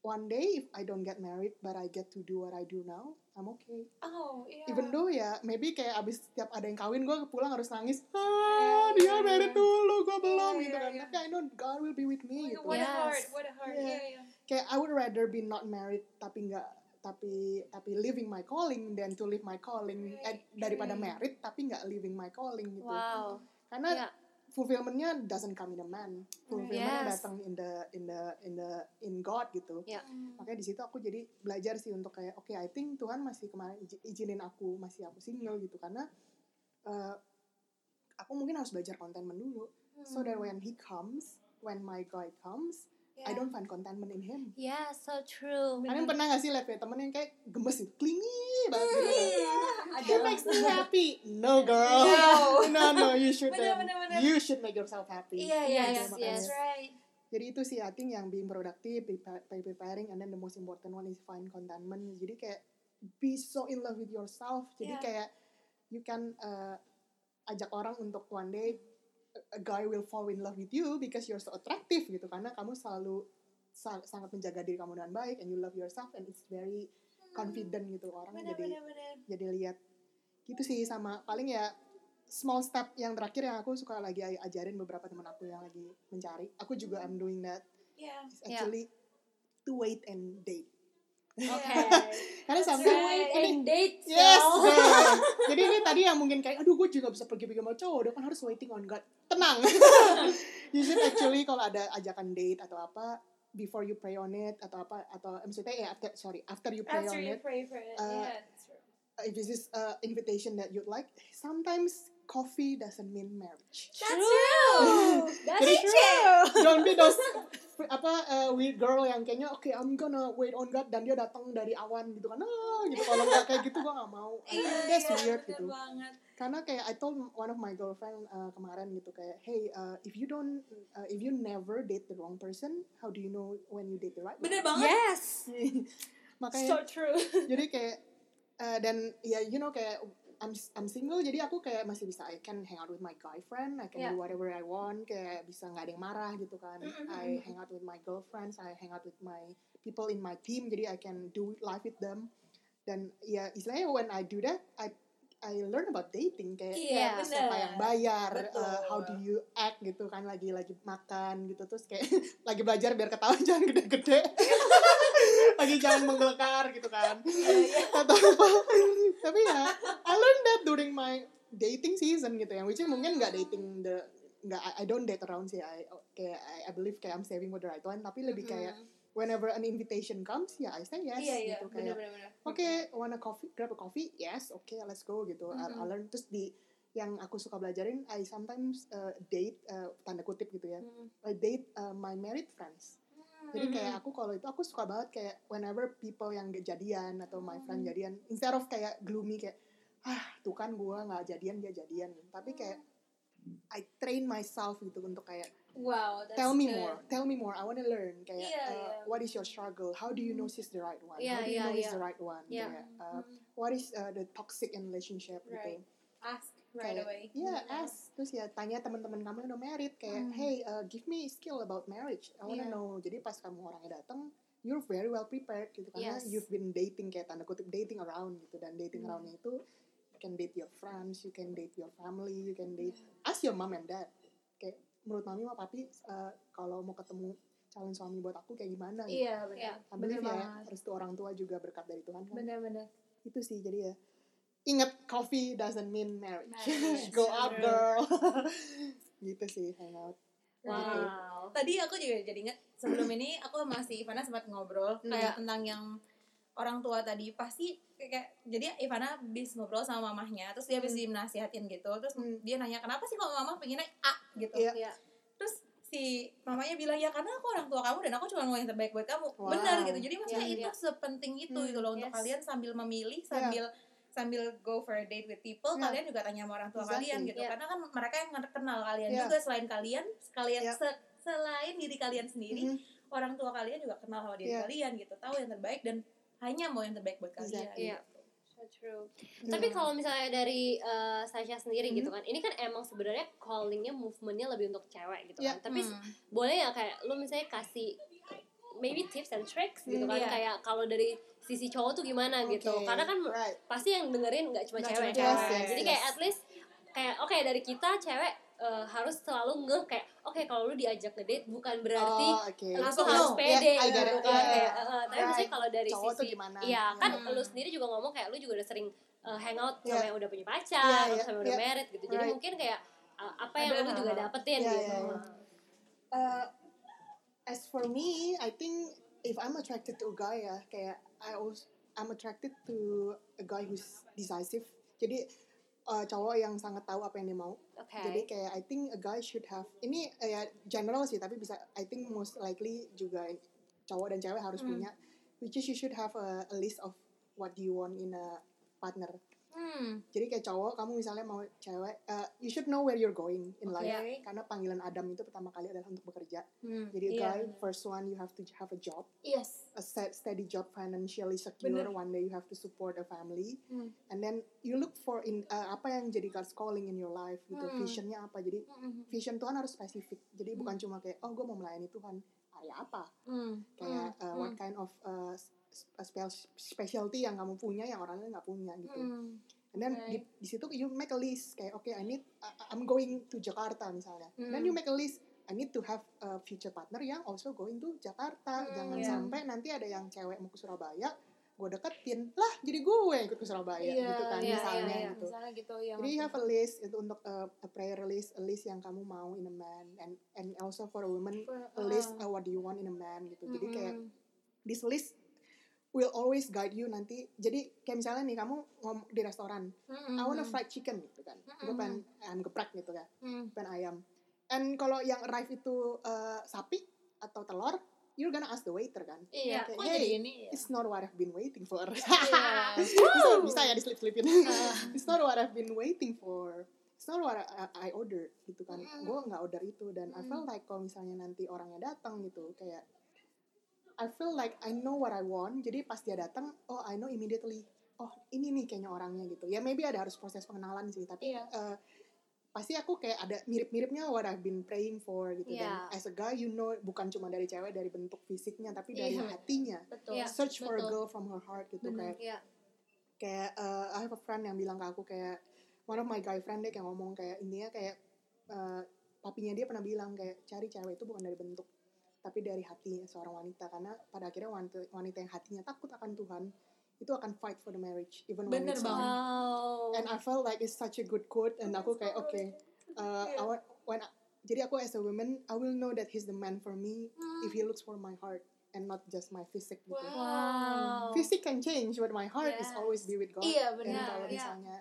[SPEAKER 4] One day if I don't get married but I get to do what I do now, I'm okay.
[SPEAKER 2] Oh, iya.
[SPEAKER 4] Even though ya maybe kayak abis setiap ada yang kawin gue pulang harus nangis. Ah dia
[SPEAKER 2] iya,
[SPEAKER 4] married
[SPEAKER 2] iya.
[SPEAKER 4] dulu, gue belum
[SPEAKER 2] Iya,
[SPEAKER 4] gitu
[SPEAKER 2] iya,
[SPEAKER 4] kan.
[SPEAKER 2] iya.
[SPEAKER 4] Tapi I know God will be with
[SPEAKER 2] Oh
[SPEAKER 4] me.
[SPEAKER 2] my
[SPEAKER 4] gitu.
[SPEAKER 2] What a
[SPEAKER 3] Yes.
[SPEAKER 2] heart, what a heart.
[SPEAKER 4] Yeah.
[SPEAKER 2] Iya, iya.
[SPEAKER 4] kayak I would rather be not married tapi nggak tapi tapi living my calling than to live my calling eh,
[SPEAKER 2] Right,
[SPEAKER 4] daripada
[SPEAKER 2] right.
[SPEAKER 4] married tapi nggak living my calling gitu
[SPEAKER 3] Wow.
[SPEAKER 4] karena
[SPEAKER 3] Iya.
[SPEAKER 4] Fulfillmentnya doesn't come in a man fulfillmentnya
[SPEAKER 3] Yes.
[SPEAKER 4] datang in the in the in the in God gitu.
[SPEAKER 2] Hmm.
[SPEAKER 4] makanya di situ aku jadi belajar sih untuk kayak oke I think Tuhan masih kemarin izinin aku masih aku single gitu karena eh, aku mungkin harus belajar contentment dulu so that when he comes when my guy comes I
[SPEAKER 2] Yeah.
[SPEAKER 4] don't find contentment in him
[SPEAKER 3] Yeah, so true.
[SPEAKER 4] Kalian pernah gak sih lihat kayak temen yang kayak gemes gitu, clingy banget gitu?
[SPEAKER 2] Iya.
[SPEAKER 4] He makes me happy. No girl. *laughs*
[SPEAKER 2] No.
[SPEAKER 4] no, no, you should
[SPEAKER 2] Bener, bener, bener.
[SPEAKER 4] you should make yourself happy.
[SPEAKER 2] Iya, iya,
[SPEAKER 3] Yes,
[SPEAKER 2] yes, right.
[SPEAKER 4] Jadi itu sih I think yang being productive, by preparing, and then the most important one is find contentment. Jadi kayak be so in love with yourself. Jadi
[SPEAKER 2] Yeah.
[SPEAKER 4] kayak you can uh, ajak orang untuk one day a- guy will fall in love with you because you're so attractive gitu karena kamu selalu sa- sangat menjaga diri kamu dengan baik and you love yourself and it's very confident gitu orang
[SPEAKER 2] Bener,
[SPEAKER 4] jadi
[SPEAKER 2] bener, bener.
[SPEAKER 4] jadi lihat gitu sih sama paling ya small step yang terakhir yang aku suka lagi ajarin beberapa teman aku yang lagi mencari aku juga I'm doing that
[SPEAKER 2] Yeah.
[SPEAKER 4] It's actually to wait and date
[SPEAKER 3] Oke. *laughs*
[SPEAKER 4] karena sampai
[SPEAKER 2] right.
[SPEAKER 3] And date
[SPEAKER 4] Yes,
[SPEAKER 3] so.
[SPEAKER 4] Jadi ini tadi yang mungkin kayak, aduh gue juga bisa pergi-pergi sama cowok, udah kan harus waiting on God. Tenang. *laughs* you should actually kalau ada ajakan date atau apa, before you pray on it atau apa atau maksudnya ya after sorry after you pray
[SPEAKER 2] After
[SPEAKER 4] on
[SPEAKER 2] you
[SPEAKER 4] it,
[SPEAKER 2] pray for it.
[SPEAKER 4] uh,
[SPEAKER 2] yeah, that's true.
[SPEAKER 4] if this is uh, invitation that you'd like, sometimes coffee doesn't mean marriage.
[SPEAKER 2] That's true. *laughs* That's
[SPEAKER 4] Jadi,
[SPEAKER 2] true.
[SPEAKER 4] Don't be those apa uh, weird girl yang kayaknya oke I'm gonna wait on God dan dia datang dari awan gitu kan ah gitu kalau nggak kayak gitu gue nggak mau think that's
[SPEAKER 2] Iya,
[SPEAKER 4] weird gitu
[SPEAKER 2] banget.
[SPEAKER 4] karena kayak I told one of my girlfriend uh, kemarin gitu kayak hey uh, if you don't uh, if you never date the wrong person how do you know when you date the right
[SPEAKER 2] Bener
[SPEAKER 4] one
[SPEAKER 2] banget.
[SPEAKER 3] Yes. *laughs*
[SPEAKER 4] makanya
[SPEAKER 2] So true.
[SPEAKER 4] jadi kayak uh, dan ya you know kayak I'm I'm single jadi aku kayak masih bisa I can hang out with my guy friend I can
[SPEAKER 2] Yeah.
[SPEAKER 4] do whatever I want kayak bisa nggak ada yang marah gitu kan
[SPEAKER 2] Mm-mm.
[SPEAKER 4] I hang out with my girlfriends I hang out with my people in my team jadi I can do life with them dan ya istilahnya when I do that I I learn about dating kayak
[SPEAKER 2] Iya, bener.
[SPEAKER 4] siapa yang bayar,
[SPEAKER 2] Betul.
[SPEAKER 4] uh, how do you act gitu kan lagi lagi makan gitu terus kayak *laughs* lagi belajar biar ketawa *laughs* jangan gede-gede, *laughs* lagi jangan menggelekar gitu kan. *laughs*
[SPEAKER 2] Iya, iya.
[SPEAKER 4] atau apa. Tapi ya I learned that during my dating season gitu yang which is mungkin nggak dating the nggak I, I don't date around sih. I kayak I, I believe kayak I'm saving for the right one. Tapi lebih kayak whenever an invitation comes ya I say yes
[SPEAKER 2] Iya, iya.
[SPEAKER 4] gitu
[SPEAKER 2] Bener,
[SPEAKER 4] kayak oke wanna coffee grab a coffee? Yes oke let's go gitu. I, I
[SPEAKER 2] Mhm.
[SPEAKER 4] learn. Terus di yang aku suka belajarin I sometimes uh, date uh, tanda kutip gitu ya.
[SPEAKER 2] Hmm.
[SPEAKER 4] I date uh, my married friends jadi kayak aku kalau itu aku suka banget kayak whenever people yang gak jadian atau my friend
[SPEAKER 2] Hmm.
[SPEAKER 4] jadian instead of kayak gloomy kayak ah tuh kan gua nggak jadian dia jadian tapi kayak I train myself gitu untuk kayak
[SPEAKER 2] Wow, that's
[SPEAKER 4] tell me
[SPEAKER 2] good.
[SPEAKER 4] more tell me more I wanna learn kayak
[SPEAKER 2] Iya,
[SPEAKER 4] uh,
[SPEAKER 2] iya.
[SPEAKER 4] what is your struggle how do you know she's the right one
[SPEAKER 3] Iya,
[SPEAKER 4] how do you
[SPEAKER 3] iya,
[SPEAKER 4] know he's
[SPEAKER 3] iya.
[SPEAKER 4] the right one
[SPEAKER 3] Iya.
[SPEAKER 4] kayak uh, what is uh, the toxic in relationship
[SPEAKER 2] Right.
[SPEAKER 4] gitu
[SPEAKER 2] Ask right
[SPEAKER 4] kayak,
[SPEAKER 2] away.
[SPEAKER 4] Iya,
[SPEAKER 2] Mhm.
[SPEAKER 4] ask. Terus ya tanya teman-teman kamu yang udah married kayak,
[SPEAKER 2] Hmm.
[SPEAKER 4] hey, uh, give me skill about marriage. I wanna
[SPEAKER 2] Iya.
[SPEAKER 4] know. Jadi pas kamu orangnya datang, you're very well prepared gitu karena
[SPEAKER 3] Yes.
[SPEAKER 4] you've been dating kayak tanda kutip dating around gitu dan dating
[SPEAKER 2] Hmm.
[SPEAKER 4] aroundnya itu you can date your friends, you can date your family, you can date ask your mom and dad. Kayak menurut mami sama papi uh, kalau mau ketemu calon suami buat aku kayak gimana gitu.
[SPEAKER 2] Iya, benar.
[SPEAKER 3] Iya,
[SPEAKER 4] I believe
[SPEAKER 2] bener
[SPEAKER 4] ya
[SPEAKER 2] banget.
[SPEAKER 4] restu orang tua juga berkat dari Tuhan kan.
[SPEAKER 2] Benar-benar.
[SPEAKER 4] Itu sih jadi ya ingat coffee doesn't mean marriage.
[SPEAKER 2] Marriage,
[SPEAKER 4] Go *laughs* out girl. *laughs* gitu sih hangout.
[SPEAKER 3] Wow.
[SPEAKER 2] Tadi aku juga jadi inget sebelum ini aku masih Ivana sempat ngobrol
[SPEAKER 4] Hmm.
[SPEAKER 2] kayak tentang yang orang tua tadi pasti kayak jadi Ivana habis ngobrol sama mamahnya terus dia habis
[SPEAKER 4] Hmm.
[SPEAKER 2] dinasihatin gitu terus
[SPEAKER 4] Hmm.
[SPEAKER 2] dia nanya kenapa sih kok mama pengennya A gitu
[SPEAKER 4] Iya.
[SPEAKER 3] Iya.
[SPEAKER 2] terus si mamanya bilang ya karena aku orang tua kamu dan aku cuma mau yang terbaik buat kamu
[SPEAKER 4] Wow.
[SPEAKER 2] benar gitu jadi maksudnya
[SPEAKER 3] Iya,
[SPEAKER 2] itu
[SPEAKER 3] iya.
[SPEAKER 2] sepenting itu
[SPEAKER 4] Hmm,
[SPEAKER 2] gitu loh untuk
[SPEAKER 3] yes.
[SPEAKER 2] kalian sambil memilih sambil sambil go for a date with people
[SPEAKER 4] Yeah.
[SPEAKER 2] kalian juga tanya sama orang tua
[SPEAKER 4] Exactly.
[SPEAKER 2] kalian gitu
[SPEAKER 3] Yeah.
[SPEAKER 2] karena kan mereka yang kenal kalian
[SPEAKER 4] Yeah.
[SPEAKER 2] juga selain kalian sekalian
[SPEAKER 4] Yeah.
[SPEAKER 2] se- selain diri kalian sendiri
[SPEAKER 4] Mhm.
[SPEAKER 2] orang tua kalian juga kenal sama diri
[SPEAKER 4] Yeah.
[SPEAKER 2] kalian gitu tahu yang terbaik dan hanya mau yang terbaik buat kalian
[SPEAKER 4] Exactly.
[SPEAKER 3] Iya. So true.
[SPEAKER 4] Iya.
[SPEAKER 3] Tapi kalau misalnya dari uh, Sasha sendiri
[SPEAKER 4] Hmm.
[SPEAKER 3] gitu kan, ini kan emang sebenarnya callingnya movementnya lebih untuk cewek gitu
[SPEAKER 4] Iya.
[SPEAKER 3] kan. Tapi
[SPEAKER 2] Hmm.
[SPEAKER 3] boleh ya kayak lu misalnya kasih maybe tips and tricks gitu
[SPEAKER 4] Hmm,
[SPEAKER 3] kan
[SPEAKER 2] iya.
[SPEAKER 3] kayak kalau dari sisi cowok tuh gimana gitu.
[SPEAKER 4] Oke,
[SPEAKER 3] Karena kan
[SPEAKER 4] right.
[SPEAKER 3] pasti yang dengerin nggak cuma
[SPEAKER 4] Nggak
[SPEAKER 3] cewek
[SPEAKER 4] cuma
[SPEAKER 3] kan.
[SPEAKER 4] cewek, yes,
[SPEAKER 3] Jadi
[SPEAKER 4] yes.
[SPEAKER 3] kayak at least kayak oke dari kita cewek uh, harus selalu ngeh kayak oke kalau lu diajak ngedate bukan berarti
[SPEAKER 4] oh, oke.
[SPEAKER 3] lu
[SPEAKER 2] Langsung
[SPEAKER 3] tuh harus
[SPEAKER 2] no.
[SPEAKER 3] pede
[SPEAKER 4] Yeah,
[SPEAKER 3] gitu
[SPEAKER 4] it.
[SPEAKER 3] kan
[SPEAKER 4] Yeah,
[SPEAKER 3] kayak
[SPEAKER 4] yeah.
[SPEAKER 3] uh, uh, tapi
[SPEAKER 4] Right.
[SPEAKER 3] maksudnya kalau dari
[SPEAKER 4] Cowok
[SPEAKER 3] sisi iya kan
[SPEAKER 2] Hmm.
[SPEAKER 3] lu sendiri juga ngomong kayak lu juga udah sering uh, hangout sama
[SPEAKER 4] Yeah.
[SPEAKER 3] yang udah punya pacar
[SPEAKER 4] Yeah, yeah,
[SPEAKER 3] sama yang udah
[SPEAKER 4] yeah.
[SPEAKER 3] married gitu jadi
[SPEAKER 4] Right.
[SPEAKER 3] mungkin kayak uh, apa yang
[SPEAKER 2] Ada
[SPEAKER 3] lu juga dapetin
[SPEAKER 4] Yeah,
[SPEAKER 3] gitu
[SPEAKER 4] yeah, yeah. Uh, as for me, I think if I'm attracted to a guy ya, kayak I also I'm attracted to a guy who's decisive. Jadi uh, cowok yang sangat tahu apa yang dia mau.
[SPEAKER 3] oke
[SPEAKER 4] Jadi kayak I think a guy should have ini uh, ya general sih tapi bisa I think most likely juga cowok dan cewek harus
[SPEAKER 2] Hmm.
[SPEAKER 4] punya which is you should have a, a list of what do you want in a partner.
[SPEAKER 2] Hmm.
[SPEAKER 4] Jadi kayak cowok kamu misalnya mau cewek uh, you should know where you're going in life karena panggilan Adam itu pertama kali adalah untuk bekerja.
[SPEAKER 2] Hmm.
[SPEAKER 4] Jadi
[SPEAKER 3] Iya,
[SPEAKER 4] guy first one you have to have a job,
[SPEAKER 2] Yes.
[SPEAKER 4] a set, steady job financially secure.
[SPEAKER 2] Bener.
[SPEAKER 4] One day you have to support a family.
[SPEAKER 2] Hmm.
[SPEAKER 4] And then you look for in uh, apa yang jadi God's calling in your life gitu.
[SPEAKER 2] Hmm.
[SPEAKER 4] Visionnya apa? Jadi
[SPEAKER 2] Hmm.
[SPEAKER 4] vision Tuhan harus spesifik. Jadi bukan cuma kayak oh gue mau melayani Tuhan. Area apa?
[SPEAKER 2] Hmm.
[SPEAKER 4] Kayak uh,
[SPEAKER 2] Hmm.
[SPEAKER 4] what kind of uh, specialty yang kamu punya yang orang lain nggak punya gitu.
[SPEAKER 2] Hmm.
[SPEAKER 4] And then
[SPEAKER 2] Right.
[SPEAKER 4] di, di situ you make a list kayak okay I need I- I'm going to Jakarta misalnya.
[SPEAKER 2] Hmm.
[SPEAKER 4] Then you make a list I need to have a future partner yang also going to Jakarta.
[SPEAKER 2] Hmm,
[SPEAKER 4] Jangan
[SPEAKER 2] iya.
[SPEAKER 4] sampai nanti ada yang cewek mau ke Surabaya, gue deketin lah jadi gue yang ikut ke Surabaya
[SPEAKER 2] Iya,
[SPEAKER 4] gitu kan
[SPEAKER 3] iya,
[SPEAKER 4] misalnya
[SPEAKER 3] iya, iya.
[SPEAKER 4] gitu.
[SPEAKER 2] Misalnya gitu yang
[SPEAKER 4] Jadi you have a list itu untuk uh, a prayer list, a list yang kamu mau in a man, and and also for a woman a list uh, what do you want in a man gitu. Jadi kayak this list will always guide you nanti. Jadi kayak misalnya nih kamu ngom di restoran, I want a fried chicken gitu kan. Gue pengen ayam geprek gitu kan, pengen ayam. And kalau yang arrive itu uh, sapi atau telur, you're gonna ask the waiter kan.
[SPEAKER 2] Iya,
[SPEAKER 4] Kayak, hey,
[SPEAKER 2] ini ya?
[SPEAKER 4] It's not what I've been waiting for.
[SPEAKER 2] Iya. *laughs*
[SPEAKER 4] bisa, bisa ya diselip-selipin. *laughs* It's not what I've been waiting for. It's not what I, I ordered gitu kan.
[SPEAKER 2] Mm.
[SPEAKER 4] Gue nggak order itu dan I
[SPEAKER 2] Mm.
[SPEAKER 4] feel like kalau misalnya nanti orangnya datang gitu kayak I feel like I know what I want. Jadi pas dia datang, oh I know immediately. Oh ini nih kayaknya orangnya gitu. Ya maybe ada harus proses pengenalan sih. Tapi
[SPEAKER 2] Iya.
[SPEAKER 4] eh, pasti aku kayak ada mirip-miripnya what I've been praying for gitu.
[SPEAKER 3] Iya.
[SPEAKER 4] Dan as a guy you know bukan cuma dari cewek dari bentuk fisiknya tapi dari
[SPEAKER 2] Iya.
[SPEAKER 4] hatinya.
[SPEAKER 2] Betul.
[SPEAKER 3] Iya,
[SPEAKER 4] Search for a
[SPEAKER 2] betul.
[SPEAKER 4] girl from her heart gitu
[SPEAKER 2] Bener.
[SPEAKER 4] kayak
[SPEAKER 3] Iya.
[SPEAKER 4] kayak uh, I have a friend yang bilang ke aku kayak one of my guy friend deh kayak ngomong kayak intinya kayak uh, papinya dia pernah bilang kayak cari cewek itu bukan dari bentuk tapi dari hati seorang wanita karena pada akhirnya wanita, wanita yang hatinya takut akan Tuhan itu akan fight for the marriage even when
[SPEAKER 2] Bener
[SPEAKER 4] it's
[SPEAKER 2] banget.
[SPEAKER 3] Wow.
[SPEAKER 4] and I felt like it's such a good quote and aku kayak oke uh, I want- when I- jadi aku as a woman I will know that he's the man for me if he looks for my heart and not just my physique gitu
[SPEAKER 3] Wow.
[SPEAKER 4] Physique can change, but my heart is
[SPEAKER 3] Yes.
[SPEAKER 4] always be with God.
[SPEAKER 2] Iya,
[SPEAKER 4] Dan
[SPEAKER 2] benar.
[SPEAKER 4] kalau
[SPEAKER 3] Iya.
[SPEAKER 4] misalnya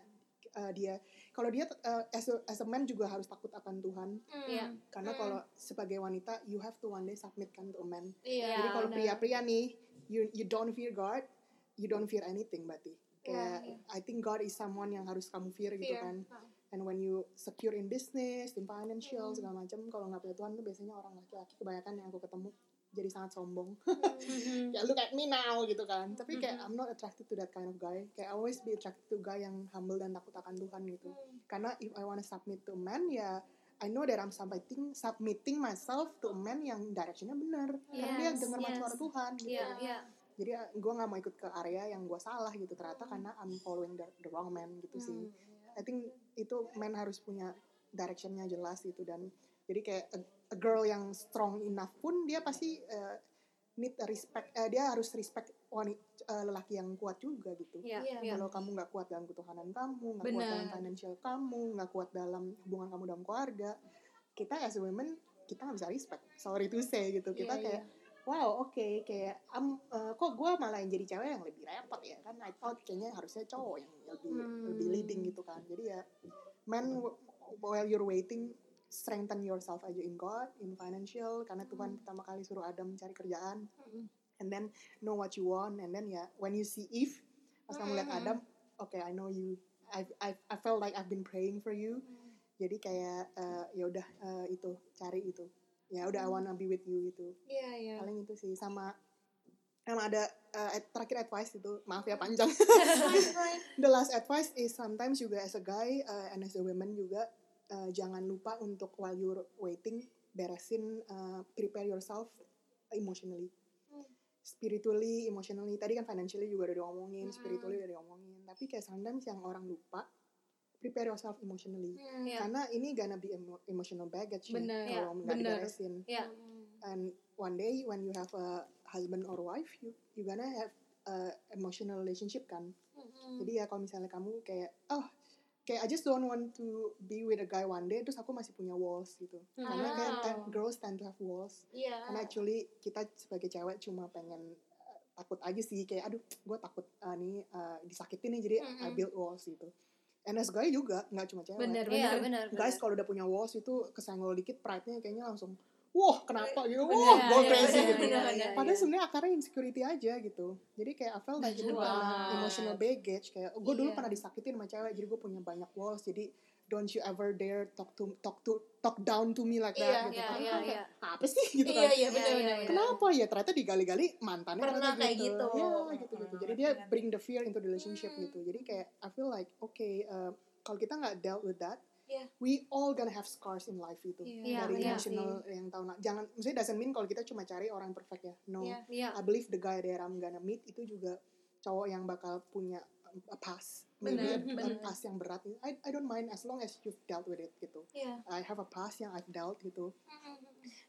[SPEAKER 4] uh, dia, kalau dia uh, as, a, as a man juga harus takut akan Tuhan,
[SPEAKER 3] Iya.
[SPEAKER 4] karena
[SPEAKER 2] Hmm.
[SPEAKER 4] kalau sebagai wanita you have to one day submit kan to a man.
[SPEAKER 2] Iya.
[SPEAKER 4] Jadi kalau pria-pria nih, you you don't fear God, you don't fear anything berarti. Kayak
[SPEAKER 2] Iya,
[SPEAKER 4] I think God is someone yang harus kamu fear gitu
[SPEAKER 2] Fear.
[SPEAKER 4] kan.
[SPEAKER 2] Ah.
[SPEAKER 4] And when you secure in business, in financial
[SPEAKER 2] Hmm.
[SPEAKER 4] segala macam, kalau nggak punya Tuhan tuh biasanya orang laki-laki kebanyakan yang aku ketemu jadi sangat sombong.
[SPEAKER 3] Mhm. *laughs*
[SPEAKER 4] ya look at me now gitu kan tapi kayak
[SPEAKER 2] Mhm.
[SPEAKER 4] I'm not attracted to that kind of guy kayak I always be attracted to guy yang humble dan takut akan Tuhan gitu karena if I wanna submit to a man ya I know that I'm submitting submitting myself to a man yang directionnya benar karena dia
[SPEAKER 3] Yes,
[SPEAKER 4] dengar
[SPEAKER 3] yes.
[SPEAKER 4] suara Tuhan gitu
[SPEAKER 3] Iya, iya.
[SPEAKER 4] jadi gue nggak mau ikut ke area yang gue salah gitu ternyata karena I'm following the, the wrong man gitu sih
[SPEAKER 3] Hmm.
[SPEAKER 4] I think itu man harus punya directionnya jelas gitu dan jadi kayak a, girl yang strong enough pun dia pasti uh, need a respect eh, dia harus respect wanita lelaki yang kuat juga gitu.
[SPEAKER 3] Iya,
[SPEAKER 2] Iya.
[SPEAKER 3] iya.
[SPEAKER 4] kalau kamu nggak kuat dalam ketuhanan kamu nggak kuat dalam financial kamu nggak kuat dalam hubungan kamu dalam keluarga kita as a women kita nggak bisa respect. Sorry to say gitu. Kita
[SPEAKER 2] Iya,
[SPEAKER 4] kayak wow oke kayak am eh, kok gue malah yang jadi cewek yang lebih repot ya? Kan I thought kayaknya harusnya cowok yang lebih
[SPEAKER 2] Hmm.
[SPEAKER 4] lebih leading gitu kan. Jadi ya man while you're waiting strengthen yourself aja in God, in financial karena Tuhan pertama kali suruh Adam cari kerjaan. And then know what you want and then ya when you see Eve pas kamu lihat
[SPEAKER 2] Mm-mm.
[SPEAKER 4] Adam okay I know you I I I felt like I've been praying for you. Jadi kayak eh, ya udah eh, itu cari itu. Ya udah I wanna be with you gitu.
[SPEAKER 2] Iya, iya.
[SPEAKER 4] paling itu sih sama sama ada ad- terakhir advice itu maaf ya panjang. *laughs* The last advice is sometimes juga as a guy uh, and as a woman juga uh, jangan lupa untuk while you're waiting beresin uh, prepare yourself emotionally
[SPEAKER 2] Hmm.
[SPEAKER 4] spiritually emotionally tadi kan financially juga udah diomongin
[SPEAKER 2] Hmm.
[SPEAKER 4] spiritually udah diomongin tapi kayak sometimes yang orang lupa prepare yourself emotionally
[SPEAKER 2] Hmm,
[SPEAKER 3] Iya.
[SPEAKER 4] karena ini gonna be emo- emotional baggage nih
[SPEAKER 2] Bener.
[SPEAKER 4] kalau nggak
[SPEAKER 2] Bener.
[SPEAKER 4] diberesin
[SPEAKER 3] Iya.
[SPEAKER 4] and one day when you have a husband or wife you you gonna have a emotional relationship kan
[SPEAKER 2] Mm-mm.
[SPEAKER 4] jadi ya kalau misalnya kamu kayak oh kayak I just don't want to be with a guy one day terus aku masih punya walls gitu karena kayak
[SPEAKER 2] Oh.
[SPEAKER 4] ten- girls tend to have walls
[SPEAKER 2] Iya.
[SPEAKER 4] karena actually kita sebagai cewek cuma pengen uh, takut aja sih kayak aduh gue takut uh, nih uh, disakitin nih jadi I
[SPEAKER 2] Mm-mm.
[SPEAKER 4] build walls gitu and as guy juga nggak cuma cewek
[SPEAKER 2] Bener,
[SPEAKER 3] Iya,
[SPEAKER 2] bener.
[SPEAKER 3] benar.
[SPEAKER 4] guys kalau udah punya walls itu kesenggol dikit pride-nya kayaknya langsung wah kenapa gitu wah gue crazy gitu. Padahal sebenarnya akarnya insecurity aja gitu. Jadi kayak I felt like itu emotional baggage. Kayak gue dulu
[SPEAKER 2] Iya.
[SPEAKER 4] pernah disakitin sama cewek, jadi gue punya banyak walls. Jadi don't you ever dare talk to talk to talk down to me like that. gitu.
[SPEAKER 3] Iya,
[SPEAKER 4] Karena
[SPEAKER 3] iya,
[SPEAKER 4] kan
[SPEAKER 3] iya.
[SPEAKER 4] kayak, apa sih gitu
[SPEAKER 2] Iya,
[SPEAKER 4] kan?
[SPEAKER 2] iya, bener,
[SPEAKER 3] Iya,
[SPEAKER 2] bener.
[SPEAKER 3] iya,
[SPEAKER 4] Kenapa ya ternyata digali-gali mantannya
[SPEAKER 2] Pernah kayak gitu.
[SPEAKER 4] Iya gitu gitu. Jadi dia bring the fear into the relationship
[SPEAKER 2] Hmm.
[SPEAKER 4] gitu. Jadi kayak I feel like okay uh, kalau kita nggak dealt with that,
[SPEAKER 2] Iya.
[SPEAKER 4] we all gonna have scars in life itu
[SPEAKER 2] Iya,
[SPEAKER 4] dari
[SPEAKER 3] iya
[SPEAKER 4] emotional yang tahu jangan maksudnya doesn't mean kalau kita cuma cari orang perfect ya no
[SPEAKER 2] Iya.
[SPEAKER 3] Iya.
[SPEAKER 4] I believe the guy that I'm gonna meet itu juga cowok yang bakal punya a past maybe
[SPEAKER 2] Bener,
[SPEAKER 4] a, a
[SPEAKER 2] bener.
[SPEAKER 4] past yang berat I, I don't mind as long as you've dealt with it gitu
[SPEAKER 2] Iya.
[SPEAKER 4] I have a past yang I've dealt gitu
[SPEAKER 2] Mm-mm.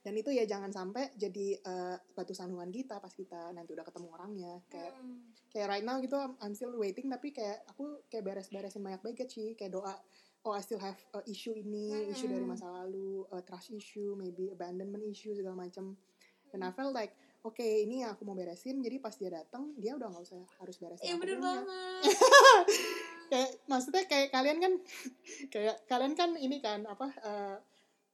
[SPEAKER 4] dan itu ya jangan sampai jadi eh, batu sandungan kita pas kita nanti udah ketemu orangnya kayak
[SPEAKER 2] Mm.
[SPEAKER 4] kayak right now gitu I'm, I'm still waiting tapi kayak aku kayak beres-beresin banyak baggage sih kayak doa oh I still have uh, issue ini issue dari masa lalu uh, trust issue maybe abandonment issue segala macam dan I felt like oke ini yang aku mau beresin. Jadi pas dia datang dia udah nggak usah harus beresin
[SPEAKER 2] Iya bener banget. *laughs*
[SPEAKER 4] kayak maksudnya kayak kalian kan *laughs* kayak kalian kan ini kan apa eh,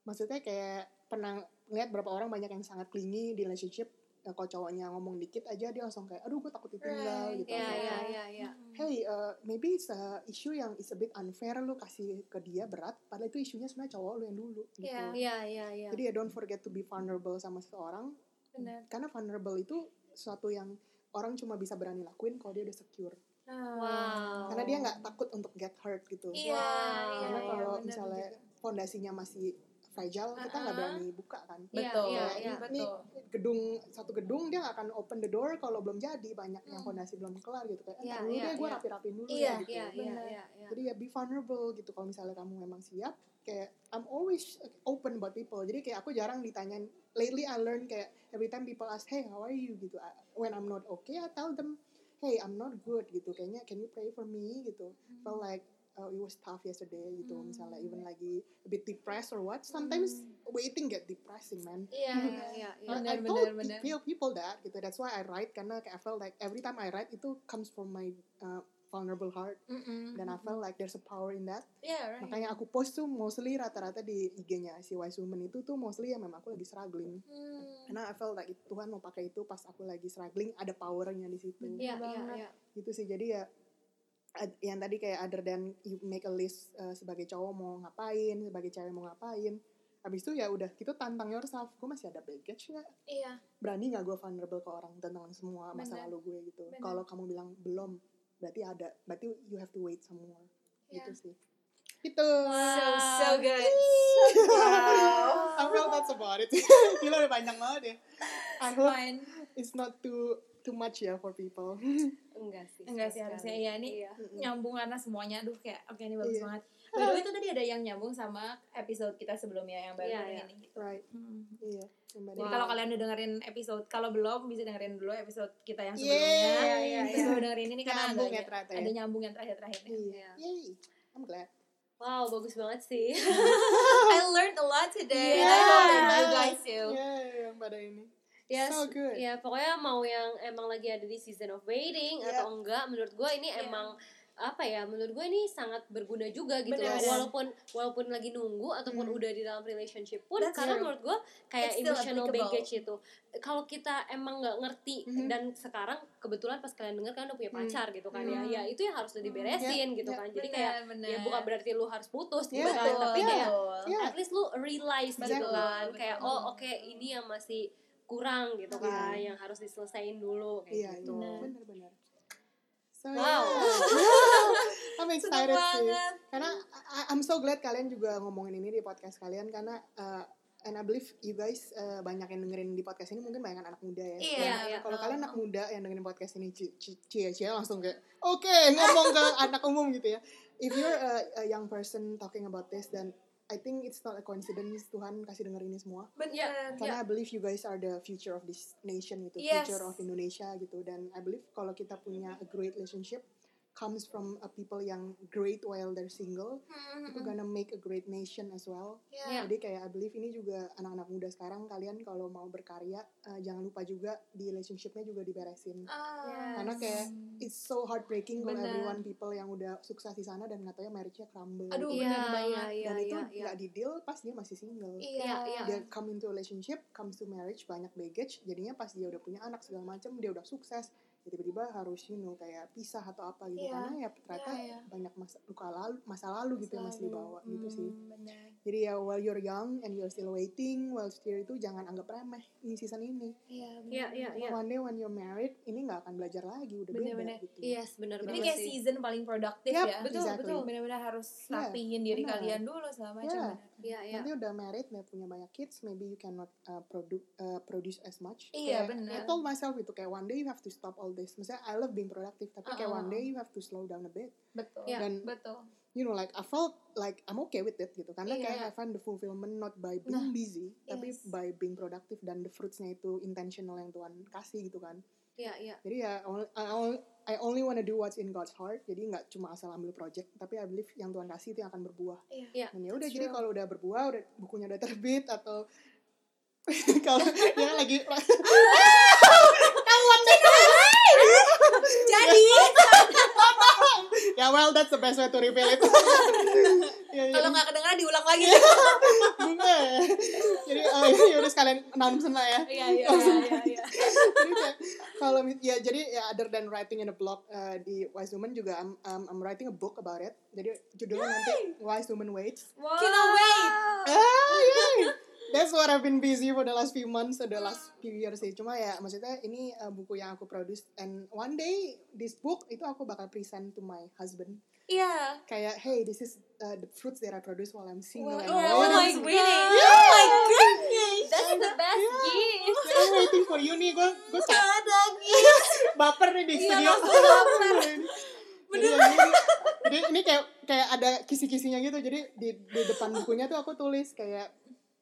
[SPEAKER 4] maksudnya kayak pernah lihat berapa orang banyak yang sangat clingy di relationship eh, kalau cowoknya ngomong dikit aja dia langsung kayak aduh gue takut ditinggal
[SPEAKER 2] Right,
[SPEAKER 4] gitu
[SPEAKER 3] Iya,
[SPEAKER 4] Atau,
[SPEAKER 3] iya, iya, iya.
[SPEAKER 4] hey uh, maybe it's a issue yang is a bit unfair lu kasih ke dia berat padahal itu isunya sebenarnya cowok lu yang dulu gitu
[SPEAKER 2] Iya.
[SPEAKER 3] Iya, iya, iya.
[SPEAKER 4] jadi ya don't forget to be vulnerable sama seseorang
[SPEAKER 2] Bener.
[SPEAKER 4] karena vulnerable itu suatu yang orang cuma bisa berani lakuin kalau dia udah secure
[SPEAKER 3] Wow.
[SPEAKER 4] karena dia nggak takut untuk get hurt gitu
[SPEAKER 2] Iya,
[SPEAKER 3] Wow.
[SPEAKER 2] iya,
[SPEAKER 4] karena
[SPEAKER 2] iya,
[SPEAKER 4] kalau
[SPEAKER 2] bener
[SPEAKER 4] misalnya
[SPEAKER 2] juga.
[SPEAKER 4] fondasinya masih fragile kita nggak
[SPEAKER 2] Uh-uh.
[SPEAKER 4] berani buka kan
[SPEAKER 3] Iya,
[SPEAKER 2] Betul,
[SPEAKER 3] iya,
[SPEAKER 4] Kayak
[SPEAKER 3] iya.
[SPEAKER 4] ini
[SPEAKER 2] betul.
[SPEAKER 4] gedung satu gedung dia nggak akan open the door kalau belum jadi banyak yang
[SPEAKER 2] Hmm.
[SPEAKER 4] fondasi belum kelar gitu kayak
[SPEAKER 3] Iya,
[SPEAKER 4] "Ntar dulu
[SPEAKER 3] iya,
[SPEAKER 4] deh gue
[SPEAKER 3] iya.
[SPEAKER 4] rapi-rapiin dulu
[SPEAKER 2] Iya,
[SPEAKER 4] ya gitu
[SPEAKER 3] Iya, iya,
[SPEAKER 2] Bener.
[SPEAKER 3] iya, iya.
[SPEAKER 4] jadi ya be vulnerable gitu kalau misalnya kamu memang siap kayak I'm always open about people jadi kayak aku jarang ditanyain lately I learn kayak every time people ask hey how are you gitu when I'm not okay I tell them hey I'm not good gitu kayaknya can you pray for me gitu felt like uh, it was tough yesterday gitu
[SPEAKER 2] Hmm.
[SPEAKER 4] misalnya even lagi a bit depressed or what sometimes waiting get depressing man
[SPEAKER 2] Iya,
[SPEAKER 3] Iya,
[SPEAKER 2] iya. *laughs*
[SPEAKER 3] iya, iya.
[SPEAKER 4] I-
[SPEAKER 2] Bener,
[SPEAKER 4] I told
[SPEAKER 2] bener.
[SPEAKER 4] people people that gitu that's why I write karena kayak I felt like every time I write itu comes from my uh, vulnerable heart
[SPEAKER 2] Mm-mm.
[SPEAKER 4] dan I felt like there's a power in that
[SPEAKER 2] Iya, right.
[SPEAKER 4] makanya aku post tuh mostly rata-rata di IG-nya si Wise Woman itu tuh mostly ya memang aku lagi struggling
[SPEAKER 2] Hmm.
[SPEAKER 4] karena I felt like Tuhan mau pakai itu pas aku lagi struggling ada powernya di situ
[SPEAKER 3] iya,
[SPEAKER 2] banget.
[SPEAKER 3] iya.
[SPEAKER 4] gitu sih jadi ya yang tadi kayak other than you make a list uh, sebagai cowok mau ngapain sebagai cewek mau ngapain. Habis itu ya udah gitu tantang yourself gue masih ada baggage nggak?
[SPEAKER 2] Iya,
[SPEAKER 4] berani nggak gue vulnerable ke orang tentang semua masa
[SPEAKER 2] Bener.
[SPEAKER 4] lalu gue gitu? Kalau kamu bilang belum berarti ada berarti you have to wait some more.
[SPEAKER 2] Iya.
[SPEAKER 4] gitu sih. Itu
[SPEAKER 2] So, so good. *laughs*
[SPEAKER 4] I feel that's about it. *laughs* Gila udah panjang banget ya. I hope
[SPEAKER 2] Fine.
[SPEAKER 4] it's not too too much ya for people *laughs*
[SPEAKER 3] Enggak sih.
[SPEAKER 2] Enggak sih harusnya iya ini
[SPEAKER 3] Iya.
[SPEAKER 2] nyambung karena semuanya aduh kayak oke ini bagus
[SPEAKER 4] Iya.
[SPEAKER 2] banget. By the way itu tadi ada yang nyambung sama episode kita sebelumnya yang baru
[SPEAKER 3] Iya,
[SPEAKER 2] baru
[SPEAKER 3] iya.
[SPEAKER 2] ini.
[SPEAKER 4] right
[SPEAKER 2] Hmm.
[SPEAKER 4] iya
[SPEAKER 2] Jadi
[SPEAKER 3] Wow.
[SPEAKER 2] kalau kalian udah dengerin episode, kalau belum bisa dengerin dulu episode kita yang sebelumnya.
[SPEAKER 3] Iya, iya,
[SPEAKER 2] Terus
[SPEAKER 3] iya.
[SPEAKER 2] baru dengerin ini karena
[SPEAKER 4] Nyambung
[SPEAKER 2] ada,
[SPEAKER 4] ya ternyata ya.
[SPEAKER 2] ada nyambung yang terakhir-terakhir.
[SPEAKER 4] Iya.
[SPEAKER 3] Iya.
[SPEAKER 4] Yay. I'm glad.
[SPEAKER 3] Wow, bagus banget sih. *laughs*
[SPEAKER 2] I learned a lot today.
[SPEAKER 3] Yeah.
[SPEAKER 2] I hope that you guys too.
[SPEAKER 4] Yeah, yang pada ini.
[SPEAKER 3] Ya,
[SPEAKER 4] So good.
[SPEAKER 3] ya pokoknya mau yang emang lagi ada di season of waiting
[SPEAKER 4] Yeah.
[SPEAKER 3] atau enggak, menurut gue ini
[SPEAKER 2] Yeah.
[SPEAKER 3] emang apa ya menurut gue ini sangat berguna juga gitu
[SPEAKER 2] Bener,
[SPEAKER 3] loh. walaupun walaupun lagi nunggu ataupun
[SPEAKER 4] Hmm.
[SPEAKER 3] udah di dalam relationship pun
[SPEAKER 2] That's
[SPEAKER 3] karena
[SPEAKER 2] true.
[SPEAKER 3] menurut gue kayak
[SPEAKER 2] It's
[SPEAKER 3] emotional baggage itu kalau kita emang nggak ngerti
[SPEAKER 4] Mhm.
[SPEAKER 3] dan sekarang kebetulan pas kalian denger kan udah punya
[SPEAKER 4] Hmm.
[SPEAKER 3] pacar gitu kan
[SPEAKER 2] Hmm.
[SPEAKER 3] ya ya itu yang harus udah diberesin gitu
[SPEAKER 4] Ya,
[SPEAKER 3] kan jadi kayak
[SPEAKER 2] bener.
[SPEAKER 3] ya bukan berarti lu harus putus gitu
[SPEAKER 4] Ya,
[SPEAKER 3] kan
[SPEAKER 2] betul,
[SPEAKER 3] tapi
[SPEAKER 4] Iya.
[SPEAKER 3] kayak.
[SPEAKER 4] Iya.
[SPEAKER 3] at least lu realize gitu kan
[SPEAKER 2] betul.
[SPEAKER 3] kayak oh oke ini yang masih kurang gitu kan yang harus diselesain dulu kayak
[SPEAKER 4] Iya,
[SPEAKER 3] gitu
[SPEAKER 2] Benar.
[SPEAKER 4] bener-bener. So,
[SPEAKER 3] Wow.
[SPEAKER 4] yeah. *laughs* I'm excited sih. Karena I- I'm so glad kalian juga ngomongin ini di podcast kalian karena uh, and I believe you guys uh, banyak yang dengerin di podcast ini mungkin banyak anak muda ya.
[SPEAKER 2] Iya,
[SPEAKER 4] Dan
[SPEAKER 3] iya.
[SPEAKER 4] Kalau
[SPEAKER 2] Oh.
[SPEAKER 4] kalian anak muda yang dengerin podcast ini cie cie langsung kayak oke ngomong ke *laughs* anak umum gitu ya. If you're a, a young person talking about this then I think it's not a coincidence Tuhan kasih denger ini semua.
[SPEAKER 2] Bener.
[SPEAKER 4] Karena I believe you guys are the future of this nation gitu,
[SPEAKER 2] Yes.
[SPEAKER 4] future of Indonesia gitu. Dan I believe kalau kita punya a great relationship comes from a people yang great while they're single,
[SPEAKER 2] Hmm,
[SPEAKER 4] itu gonna make a great nation as well.
[SPEAKER 2] Iya.
[SPEAKER 4] Jadi kayak I believe ini juga anak-anak muda sekarang kalian kalau mau berkarya eh, jangan lupa juga di relationshipnya juga diberesin.
[SPEAKER 2] Ah.
[SPEAKER 4] Karena kayak it's so heartbreaking kalau everyone people yang udah sukses di sana dan katanya marriage-nya crumble.
[SPEAKER 2] Aduh,
[SPEAKER 4] gitu.
[SPEAKER 3] iya
[SPEAKER 2] bener banget.
[SPEAKER 3] iya iya
[SPEAKER 4] dan itu
[SPEAKER 3] iya iya.
[SPEAKER 4] nggak di deal pas dia masih single
[SPEAKER 2] Iya.
[SPEAKER 3] Iya, iya.
[SPEAKER 4] dia come into relationship, comes to marriage, banyak baggage, jadinya pas dia udah punya anak segala macam, dia udah sukses, tiba-tiba harus you know kayak pisah atau apa gitu
[SPEAKER 2] Iya.
[SPEAKER 4] karena ya ternyata
[SPEAKER 2] Iya, iya.
[SPEAKER 4] banyak masa luka lalu masa lalu gitu yang masih dibawa gitu sih
[SPEAKER 2] Hmm, bener.
[SPEAKER 4] jadi ya while you're young and you're still waiting while still itu jangan anggap remeh ini season ini
[SPEAKER 2] Iya,
[SPEAKER 3] Iya, iya,
[SPEAKER 2] bener.
[SPEAKER 3] iya.
[SPEAKER 4] one day when you're married ini nggak akan belajar lagi udah
[SPEAKER 2] Bener-bener.
[SPEAKER 4] beda gitu
[SPEAKER 3] Yes, benar banget
[SPEAKER 2] kayak
[SPEAKER 3] sih.
[SPEAKER 2] season paling produktif
[SPEAKER 4] Yap,
[SPEAKER 2] ya.
[SPEAKER 3] betul,
[SPEAKER 4] exactly.
[SPEAKER 3] betul.
[SPEAKER 2] Bener-bener harus
[SPEAKER 4] Iya,
[SPEAKER 2] rapihin diri
[SPEAKER 4] benar.
[SPEAKER 2] kalian dulu segala macam.
[SPEAKER 4] Iya.
[SPEAKER 2] bener.
[SPEAKER 3] Iya, iya.
[SPEAKER 4] nanti udah married udah punya banyak kids maybe you cannot uh, produ uh, produce as much
[SPEAKER 2] Iya,
[SPEAKER 4] Kayak,
[SPEAKER 2] benar.
[SPEAKER 4] I told myself itu kayak one day you have to stop all this maksudnya I love being productive tapi kayak
[SPEAKER 2] Uh-uh.
[SPEAKER 4] one day you have to slow down a bit
[SPEAKER 2] Betul.
[SPEAKER 3] Iya.
[SPEAKER 4] Dan-
[SPEAKER 2] betul.
[SPEAKER 4] you know like I felt like I'm okay with it gitu karena
[SPEAKER 2] Iya.
[SPEAKER 4] kayak I find the fulfillment not by being
[SPEAKER 2] Nah,
[SPEAKER 4] busy tapi
[SPEAKER 2] yes.
[SPEAKER 4] by being productive dan the fruitsnya itu intentional yang Tuhan kasih gitu kan
[SPEAKER 3] Iya, iya.
[SPEAKER 4] jadi ya only- I only, I only wanna do what's in God's heart jadi nggak cuma asal ambil project tapi I believe yang Tuhan kasih itu yang akan berbuah
[SPEAKER 2] Iya.
[SPEAKER 3] Iya.
[SPEAKER 4] dan ya udah jadi kalau udah berbuah udah bukunya udah terbit atau *laughs* kalau ya lagi *laughs*
[SPEAKER 2] Jadi *laughs*
[SPEAKER 4] ya well that's the best way to reveal it ya, ya,
[SPEAKER 2] kalau nggak kedengeran diulang lagi.
[SPEAKER 4] ya. jadi oh, ya udah sekalian announcement lah ya
[SPEAKER 2] Iya iya iya iya.
[SPEAKER 4] kalau ya jadi ya other than writing in a blog uh, di Wise Woman juga I'm, um, I'm writing a book about it jadi judulnya nanti Wise Woman Waits
[SPEAKER 2] Wow. Cannot wait.
[SPEAKER 4] ah yay that's what I've been busy for the last few months the last few years sih cuma ya maksudnya ini uh, buku yang aku produce and one day this book itu aku bakal present to my husband
[SPEAKER 2] Iya.
[SPEAKER 4] kayak hey this is uh, the fruits that I produce while I'm single and
[SPEAKER 2] Oh,
[SPEAKER 4] married."
[SPEAKER 2] my
[SPEAKER 3] God.
[SPEAKER 2] god. Oh my goodness.
[SPEAKER 3] That's the best gift.
[SPEAKER 4] Yeah, I'm waiting for you nih gue gue
[SPEAKER 2] Gak gift. *laughs*
[SPEAKER 4] baper nih di
[SPEAKER 2] Iya,
[SPEAKER 4] studio
[SPEAKER 2] baper. *laughs*
[SPEAKER 4] jadi, ini, jadi ini kayak kayak ada kisi-kisinya gitu jadi di di depan bukunya tuh aku tulis kayak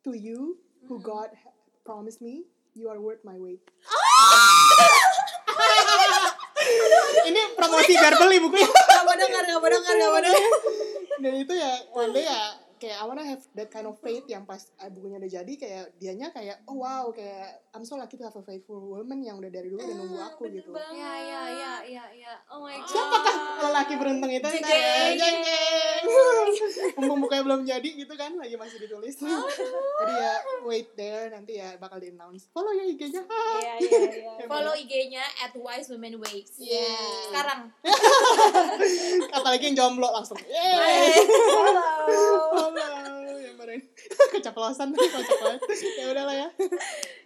[SPEAKER 4] to you who God ha- promised me you are worth my weight. *laughs* Ini promosi biar beli bukunya. *laughs*
[SPEAKER 2] Gak mau denger, gak mau gak mau
[SPEAKER 4] dan itu ya one day ya kayak I wanna have that kind of faith yang pas uh, bukunya udah jadi kayak dianya kayak oh wow kayak I'm so lucky to have a faithful woman yang udah dari dulu udah nunggu
[SPEAKER 2] Ah,
[SPEAKER 4] aku
[SPEAKER 2] bener
[SPEAKER 4] gitu.
[SPEAKER 3] Iya, iya, iya, iya, iya. Oh my god.
[SPEAKER 4] siapakah lelaki beruntung itu
[SPEAKER 2] Jeng,
[SPEAKER 4] Nah,
[SPEAKER 2] jeng.
[SPEAKER 4] jeng, jeng. *laughs* mumpung bukanya belum jadi gitu kan lagi masih ditulis jadi ya wait there nanti ya bakal di announce follow ya IG-nya
[SPEAKER 2] Iya, iya, *laughs* iya.
[SPEAKER 4] Ya,
[SPEAKER 2] Follow IG-nya at Wise Women Waves.
[SPEAKER 4] Yeah.
[SPEAKER 2] Sekarang. *laughs*
[SPEAKER 4] apalagi yang jomblo langsung yeay
[SPEAKER 2] Halo.
[SPEAKER 4] follow yang kemarin *laughs* keceplosan *laughs* kocak banget ya udahlah ya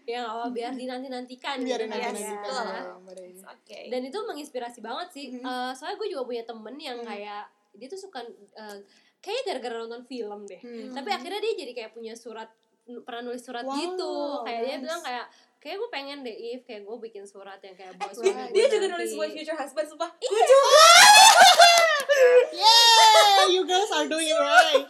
[SPEAKER 3] Ya nggak apa biar dinanti-nantikan
[SPEAKER 4] biarin
[SPEAKER 3] gitu
[SPEAKER 4] nanti
[SPEAKER 3] kan
[SPEAKER 4] nanti
[SPEAKER 3] ya.
[SPEAKER 2] Oke.
[SPEAKER 3] Dan itu menginspirasi banget sih.
[SPEAKER 4] Mhm.
[SPEAKER 3] Eh, soalnya gue juga punya temen yang
[SPEAKER 4] Mhm.
[SPEAKER 3] kayak dia tuh suka eh, kayaknya gara-gara nonton film deh.
[SPEAKER 4] Hmm.
[SPEAKER 3] Tapi akhirnya dia jadi kayak punya surat pernah nulis surat
[SPEAKER 4] Wow,
[SPEAKER 3] gitu. Kayak dia
[SPEAKER 4] nice.
[SPEAKER 3] bilang kayak kayak gue pengen deh if kayak gue bikin surat yang kayak bos
[SPEAKER 4] dia-
[SPEAKER 3] gue
[SPEAKER 2] Dia juga nulis buat future husband, sumpah.
[SPEAKER 3] Iya.
[SPEAKER 4] Yeah you girls are doing it right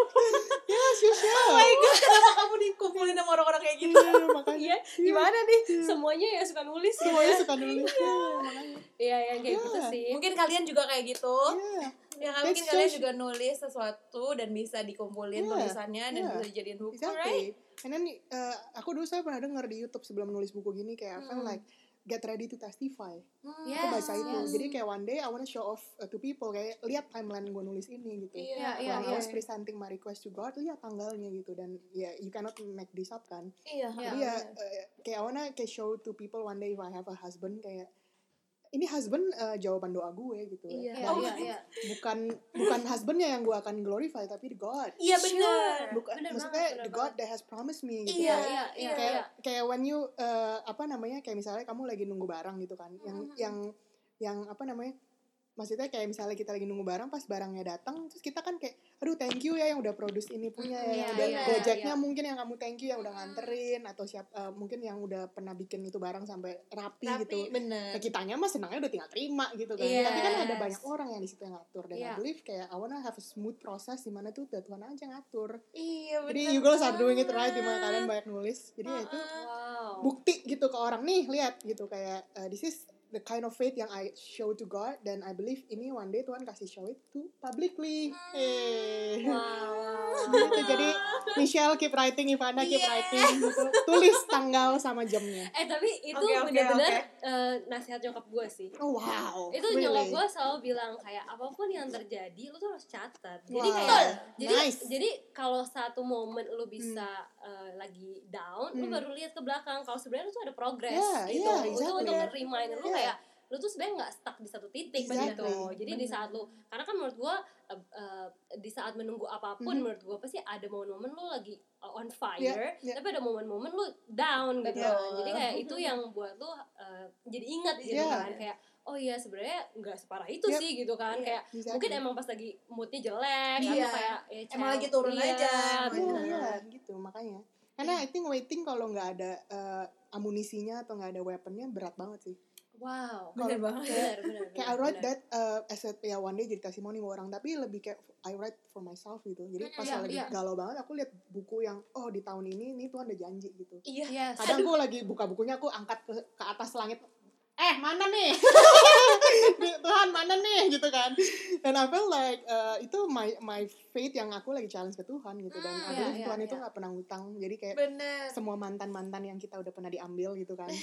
[SPEAKER 4] yes you should
[SPEAKER 2] Oh my god, kenapa kamu dikumpulin sama orang-orang kayak gitu?
[SPEAKER 4] Iya, makanya
[SPEAKER 3] Iya, gimana nih? Semuanya ya suka nulis gitu
[SPEAKER 4] semuanya
[SPEAKER 3] ya.
[SPEAKER 4] suka nulis ya makanya
[SPEAKER 3] Iya, yang kayak
[SPEAKER 4] Iya.
[SPEAKER 3] gitu sih.
[SPEAKER 2] Mungkin kalian juga kayak gitu.
[SPEAKER 4] yeah
[SPEAKER 2] Ya
[SPEAKER 4] That's
[SPEAKER 2] mungkin kalian juga nulis sesuatu dan bisa dikumpulin
[SPEAKER 4] Yeah,
[SPEAKER 2] tulisannya dan
[SPEAKER 4] yeah.
[SPEAKER 2] bisa dijadiin buku, right?
[SPEAKER 4] Exactly. And then uh, aku dulu saya pernah dengar di YouTube sebelum nulis buku gini kayak I felt
[SPEAKER 2] Hmm.
[SPEAKER 4] like get ready to testify
[SPEAKER 2] Hmm.
[SPEAKER 3] Yes,
[SPEAKER 4] aku baca itu
[SPEAKER 3] yes.
[SPEAKER 4] jadi kayak one day I wanna show off uh, to people kayak lihat timeline gue nulis ini gitu
[SPEAKER 2] Iya,
[SPEAKER 3] iya,
[SPEAKER 4] when I
[SPEAKER 3] iya.
[SPEAKER 4] was presenting my request to God lihat tanggalnya gitu dan ya you cannot make this up kan
[SPEAKER 2] Iya.
[SPEAKER 3] Iya.
[SPEAKER 4] jadi ya uh, kayak I wanna kayak show to people one day if I have a husband kayak ini husband uh, jawaban doa gue gitu
[SPEAKER 2] Iya.
[SPEAKER 3] Iya, iya, iya.
[SPEAKER 4] bukan bukan husbandnya yang gue akan glorify tapi the God
[SPEAKER 2] Iya
[SPEAKER 3] Sure.
[SPEAKER 2] benar.
[SPEAKER 4] bukan
[SPEAKER 3] Bener
[SPEAKER 4] maksudnya
[SPEAKER 3] banget, bener
[SPEAKER 4] the God that has promised me gitu
[SPEAKER 2] Iya,
[SPEAKER 3] Iya, iya, iya.
[SPEAKER 4] kayak
[SPEAKER 3] iya.
[SPEAKER 4] kayak when you uh, apa namanya kayak misalnya kamu lagi nunggu barang gitu kan yang
[SPEAKER 2] Mhm.
[SPEAKER 4] yang yang apa namanya maksudnya kayak misalnya kita lagi nunggu barang pas barangnya datang terus kita kan kayak aduh thank you ya yang udah produce ini punya ya
[SPEAKER 3] Iya,
[SPEAKER 4] yang udah
[SPEAKER 3] iya,
[SPEAKER 4] gojeknya
[SPEAKER 3] iya.
[SPEAKER 4] mungkin yang kamu thank you yang udah nganterin atau siap uh, mungkin yang udah pernah bikin itu barang sampai rapi,
[SPEAKER 2] Tapi
[SPEAKER 4] gitu
[SPEAKER 2] benar.
[SPEAKER 4] Nah, kitanya mah senangnya udah tinggal terima gitu kan.
[SPEAKER 2] Yes.
[SPEAKER 4] Tapi kan ada banyak orang yang di situ yang ngatur dan I
[SPEAKER 3] Iya.
[SPEAKER 4] believe kayak I wanna have a smooth process di mana tuh udah Tuhan aja ngatur.
[SPEAKER 2] Iya benar.
[SPEAKER 4] Jadi you girls are doing it right di mana kalian banyak nulis. Jadi ya itu
[SPEAKER 3] Wow.
[SPEAKER 4] bukti gitu ke orang nih lihat gitu kayak uh, this is the kind of faith yang I show to God dan I believe ini one day Tuhan kasih show it to publicly. Eh. *laughs*
[SPEAKER 3] Wow.
[SPEAKER 4] gitu. Jadi Michelle keep writing, Ivana keep
[SPEAKER 2] Yeah.
[SPEAKER 4] writing gitu. Tulis tanggal sama jamnya.
[SPEAKER 3] Eh tapi itu
[SPEAKER 2] Oke, oke,
[SPEAKER 3] bener-bener
[SPEAKER 2] oke.
[SPEAKER 3] eh, nasihat nyokap gue sih.
[SPEAKER 4] Oh wow.
[SPEAKER 3] Itu
[SPEAKER 4] Really?
[SPEAKER 3] nyokap gue selalu bilang kayak apa pun yang terjadi lu tuh harus catat. Jadi
[SPEAKER 4] Wow.
[SPEAKER 3] kayak jadi
[SPEAKER 4] Nice.
[SPEAKER 3] jadi kalau satu momen lu bisa eh, lagi down, lu
[SPEAKER 4] Hmm.
[SPEAKER 3] baru lihat ke belakang kalau sebenarnya lu tuh ada progress
[SPEAKER 4] Yeah,
[SPEAKER 3] gitu.
[SPEAKER 4] yeah,
[SPEAKER 3] Itu
[SPEAKER 4] exactly.
[SPEAKER 3] untuk remind lu
[SPEAKER 4] Yeah.
[SPEAKER 3] Kayak lu tuh sebenarnya nggak stuck di satu titik
[SPEAKER 4] Exactly.
[SPEAKER 3] gitu. Jadi di
[SPEAKER 2] Bener.
[SPEAKER 3] saat lu karena kan menurut gue eh, eh, di saat menunggu apa pun
[SPEAKER 4] Mhm.
[SPEAKER 3] menurut gue pasti ada momen-momen lu lagi uh, on fire,
[SPEAKER 4] Yeah, yeah.
[SPEAKER 3] tapi ada momen-momen lu down gitu.
[SPEAKER 2] Betul.
[SPEAKER 3] Jadi kayak itu yang buat lu uh, jadi ingat gitu
[SPEAKER 4] Yeah.
[SPEAKER 3] kan kayak oh iya sebenarnya nggak separah itu
[SPEAKER 4] Yep.
[SPEAKER 3] sih gitu kan
[SPEAKER 2] Iya.
[SPEAKER 3] kayak
[SPEAKER 4] Exactly.
[SPEAKER 3] mungkin emang pas lagi moodnya jelek
[SPEAKER 2] Iya.
[SPEAKER 3] atau kayak ya,
[SPEAKER 2] Emang
[SPEAKER 3] cel-
[SPEAKER 2] lagi turun
[SPEAKER 3] iya,
[SPEAKER 2] aja,
[SPEAKER 4] Iya,
[SPEAKER 2] Bener.
[SPEAKER 4] iya, gitu makanya. Karena I think waiting kalau nggak ada uh, amunisinya atau nggak ada weaponnya berat banget sih.
[SPEAKER 3] Wow
[SPEAKER 2] banget.
[SPEAKER 3] benar benar
[SPEAKER 4] Kayak I write that uh, as a, ya one day jadi testimoni buat orang, tapi lebih kayak I write for myself gitu. Jadi pas
[SPEAKER 3] Iya,
[SPEAKER 4] lagi
[SPEAKER 3] iya.
[SPEAKER 4] galau banget, aku lihat buku yang oh di tahun ini ini Tuhan ada janji gitu.
[SPEAKER 2] Iya.
[SPEAKER 3] yes
[SPEAKER 4] Kadang aku lagi buka bukunya aku angkat ke, ke atas langit. Eh mana nih? *laughs* *laughs* Tuhan mana nih gitu kan. Dan I feel like uh, itu my my faith yang aku lagi challenge ke Tuhan gitu dan
[SPEAKER 2] Hmm,
[SPEAKER 4] I
[SPEAKER 3] iya, iya,
[SPEAKER 4] Tuhan itu
[SPEAKER 3] iya.
[SPEAKER 4] nggak pernah ngutang. Jadi kayak
[SPEAKER 2] Bener.
[SPEAKER 4] semua mantan-mantan yang kita udah pernah diambil gitu kan. *laughs*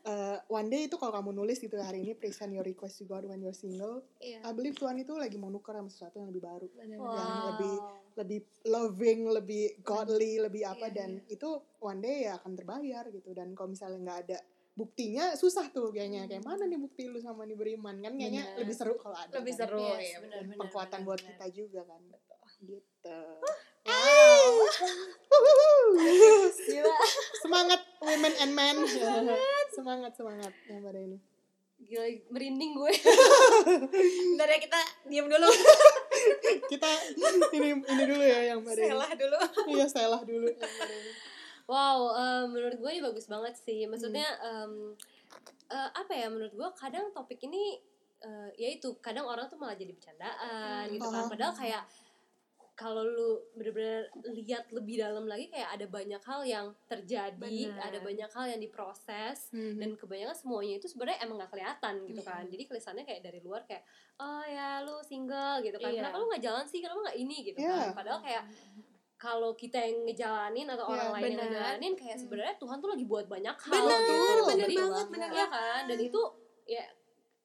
[SPEAKER 4] Eh, one day itu kalau kamu nulis gitu hari ini present your request to God when you're single,
[SPEAKER 2] Iya.
[SPEAKER 4] I believe Tuhan itu lagi mau nuker sama sesuatu yang lebih baru,
[SPEAKER 2] Bener.
[SPEAKER 3] wow.
[SPEAKER 4] yang lebih- lebih loving, lebih godly, lebih apa
[SPEAKER 2] Iya,
[SPEAKER 4] dan itu one day ya akan terbayar gitu. Dan kalau misalnya nggak ada buktinya susah tuh kayaknya kayak mana nih bukti lu sama nih beriman kan kayaknya
[SPEAKER 3] Bener.
[SPEAKER 4] lebih seru kalau ada
[SPEAKER 2] Lebih
[SPEAKER 4] kan.
[SPEAKER 2] seru
[SPEAKER 3] Yes,
[SPEAKER 2] ya.
[SPEAKER 4] pengkuatan
[SPEAKER 3] benar,
[SPEAKER 4] buat
[SPEAKER 3] benar.
[SPEAKER 4] kita juga kan gitu
[SPEAKER 2] Gila.
[SPEAKER 4] semangat women and men semangat semangat yang pada ini
[SPEAKER 3] gila merinding gue
[SPEAKER 2] Bentar ya kita diam dulu.
[SPEAKER 4] kita ini ini dulu ya yang pada ini
[SPEAKER 2] Selah dulu.
[SPEAKER 4] iya selah dulu yang pada ini.
[SPEAKER 3] Wow eh, menurut gue ini bagus banget sih maksudnya em, eh, apa ya menurut gue kadang topik ini eh, ya itu kadang orang tuh malah jadi bercandaan gitu kan
[SPEAKER 4] Oh.
[SPEAKER 3] padahal kayak kalau lu bener-bener lihat lebih dalam lagi kayak ada banyak hal yang terjadi
[SPEAKER 2] Bener.
[SPEAKER 3] ada banyak hal yang diproses
[SPEAKER 4] Mhm.
[SPEAKER 3] dan kebanyakan semuanya itu sebenarnya emang gak kelihatan gitu kan
[SPEAKER 2] Mhm.
[SPEAKER 3] jadi kelihatannya kayak dari luar kayak oh ya lu single gitu kan
[SPEAKER 2] Iya.
[SPEAKER 3] kenapa lu nggak jalan sih kenapa nggak ini gitu
[SPEAKER 4] Iya.
[SPEAKER 3] kan padahal kayak kalau kita yang ngejalanin atau
[SPEAKER 4] Iya,
[SPEAKER 3] orang lain yang
[SPEAKER 2] benar.
[SPEAKER 3] ngejalanin kayak
[SPEAKER 2] Hmm.
[SPEAKER 3] sebenarnya Tuhan tuh lagi buat banyak hal
[SPEAKER 2] Benar,
[SPEAKER 3] gitu.
[SPEAKER 4] benar
[SPEAKER 3] Jadi,
[SPEAKER 2] banget,
[SPEAKER 3] Iya kan dan itu ya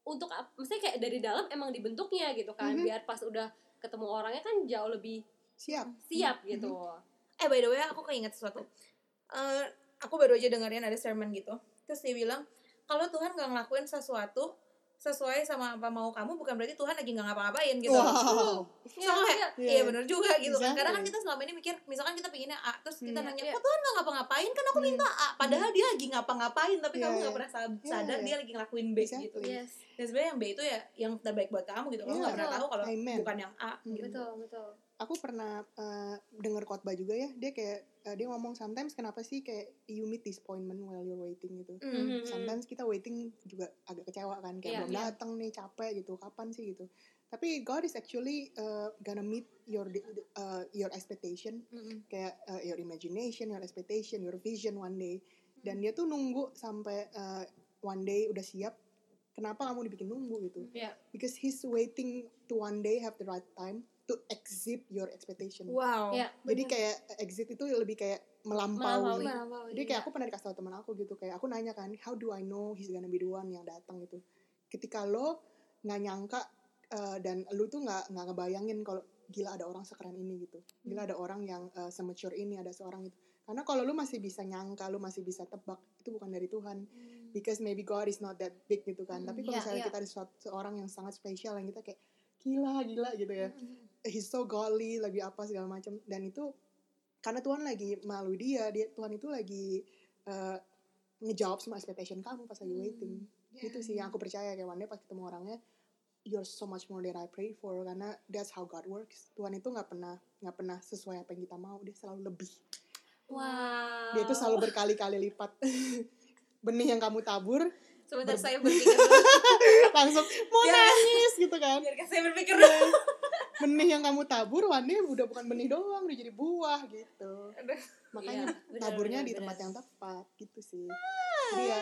[SPEAKER 3] untuk maksudnya kayak dari dalam emang dibentuknya gitu kan
[SPEAKER 4] Mhm.
[SPEAKER 3] biar pas udah ketemu orangnya kan jauh lebih
[SPEAKER 4] siap
[SPEAKER 3] siap gitu
[SPEAKER 2] Eh by the way aku keinget sesuatu. Eh aku baru aja dengerin ada sermon gitu. Terus dia bilang kalau Tuhan gak ngelakuin sesuatu sesuai sama apa mau kamu bukan berarti Tuhan lagi nggak ngapa-ngapain gitu.
[SPEAKER 4] wow
[SPEAKER 2] So, aku kayak,
[SPEAKER 4] Iya.
[SPEAKER 2] iya bener juga gitu kan.
[SPEAKER 4] Exactly.
[SPEAKER 2] Karena kan kita selama ini mikir, misalkan kita pinginnya A, terus kita
[SPEAKER 4] Hmm.
[SPEAKER 2] nanya,
[SPEAKER 3] Iya.
[SPEAKER 2] kok Tuhan gak ngapa-ngapain? Kan aku
[SPEAKER 4] Hmm.
[SPEAKER 2] minta A. Padahal dia lagi ngapa-ngapain, tapi
[SPEAKER 4] Iya,
[SPEAKER 2] kamu
[SPEAKER 4] iya.
[SPEAKER 2] gak pernah sad-
[SPEAKER 4] Iya,
[SPEAKER 2] sadar
[SPEAKER 4] iya.
[SPEAKER 2] dia lagi ngelakuin B
[SPEAKER 4] Exactly.
[SPEAKER 2] gitu.
[SPEAKER 3] yes
[SPEAKER 2] Dan sebenarnya yang B itu ya yang terbaik buat kamu gitu. Kamu
[SPEAKER 4] Iya.
[SPEAKER 2] gak pernah tahu kalau
[SPEAKER 4] Amen.
[SPEAKER 2] bukan yang A
[SPEAKER 4] Hmm.
[SPEAKER 2] gitu.
[SPEAKER 3] betul betul
[SPEAKER 4] aku pernah uh, dengar khotbah juga ya dia kayak uh, dia ngomong sometimes kenapa sih kayak you meet disappointment while you're waiting gitu
[SPEAKER 2] Hmm.
[SPEAKER 3] Mhm.
[SPEAKER 4] sometimes kita waiting juga agak kecewa kan kayak
[SPEAKER 3] Iya,
[SPEAKER 4] belum
[SPEAKER 3] iya.
[SPEAKER 4] datang nih capek gitu kapan sih gitu tapi God is actually uh, gonna meet your uh, your expectation
[SPEAKER 2] Mm-mm.
[SPEAKER 4] kayak uh, your imagination your expectation your vision one day dan dia tuh nunggu sampai uh, one day udah siap kenapa kamu dibikin nunggu gitu
[SPEAKER 3] Iya.
[SPEAKER 4] because he's waiting to one day have the right time to exit your expectation
[SPEAKER 2] Wow.
[SPEAKER 3] Iya.
[SPEAKER 4] jadi kayak exit itu lebih kayak melampaui.
[SPEAKER 3] Melampaui.
[SPEAKER 4] Jadi kayak aku pernah dikasih tau teman aku gitu kayak aku nanya kan, how do I know he's gonna be the one yang datang gitu. Ketika lo nggak nyangka eh, dan lu tuh nggak nggak ngebayangin kalau gila ada orang sekeren ini gitu. Gila ada orang yang uh, semature ini ada seorang itu. Karena kalau lu masih bisa nyangka, lu masih bisa tebak itu bukan dari Tuhan. Because maybe God is not that big gitu kan. Tapi kalau
[SPEAKER 2] iya,
[SPEAKER 4] misalnya
[SPEAKER 2] iya.
[SPEAKER 4] kita ada suatu seorang yang sangat spesial yang kita kayak gila gila gitu ya. He's so godly, lagi apa segala macam dan itu karena Tuhan lagi malu dia, dia Tuhan itu lagi uh, ngejawab semua expectation kamu pas lagi waiting. Itu sih yang aku percaya kayak one day pas ketemu orangnya you're so much more than I pray for karena that's how God works. Tuhan itu nggak pernah nggak pernah sesuai apa yang kita mau, dia selalu lebih.
[SPEAKER 3] Wow.
[SPEAKER 4] Dia itu selalu berkali-kali lipat. *laughs* Benih yang kamu tabur
[SPEAKER 2] Sebentar
[SPEAKER 4] Ber-
[SPEAKER 2] saya berpikir *laughs*
[SPEAKER 4] langsung mau
[SPEAKER 2] Biar-
[SPEAKER 4] nangis gitu kan.
[SPEAKER 2] Biarkan saya berpikir dulu.
[SPEAKER 4] Benih yang kamu tabur day udah bukan benih doang, udah jadi buah gitu. Makanya
[SPEAKER 3] Iya, benar,
[SPEAKER 4] taburnya
[SPEAKER 3] benar,
[SPEAKER 4] di tempat
[SPEAKER 3] benar.
[SPEAKER 4] yang tepat gitu sih. Jadi ya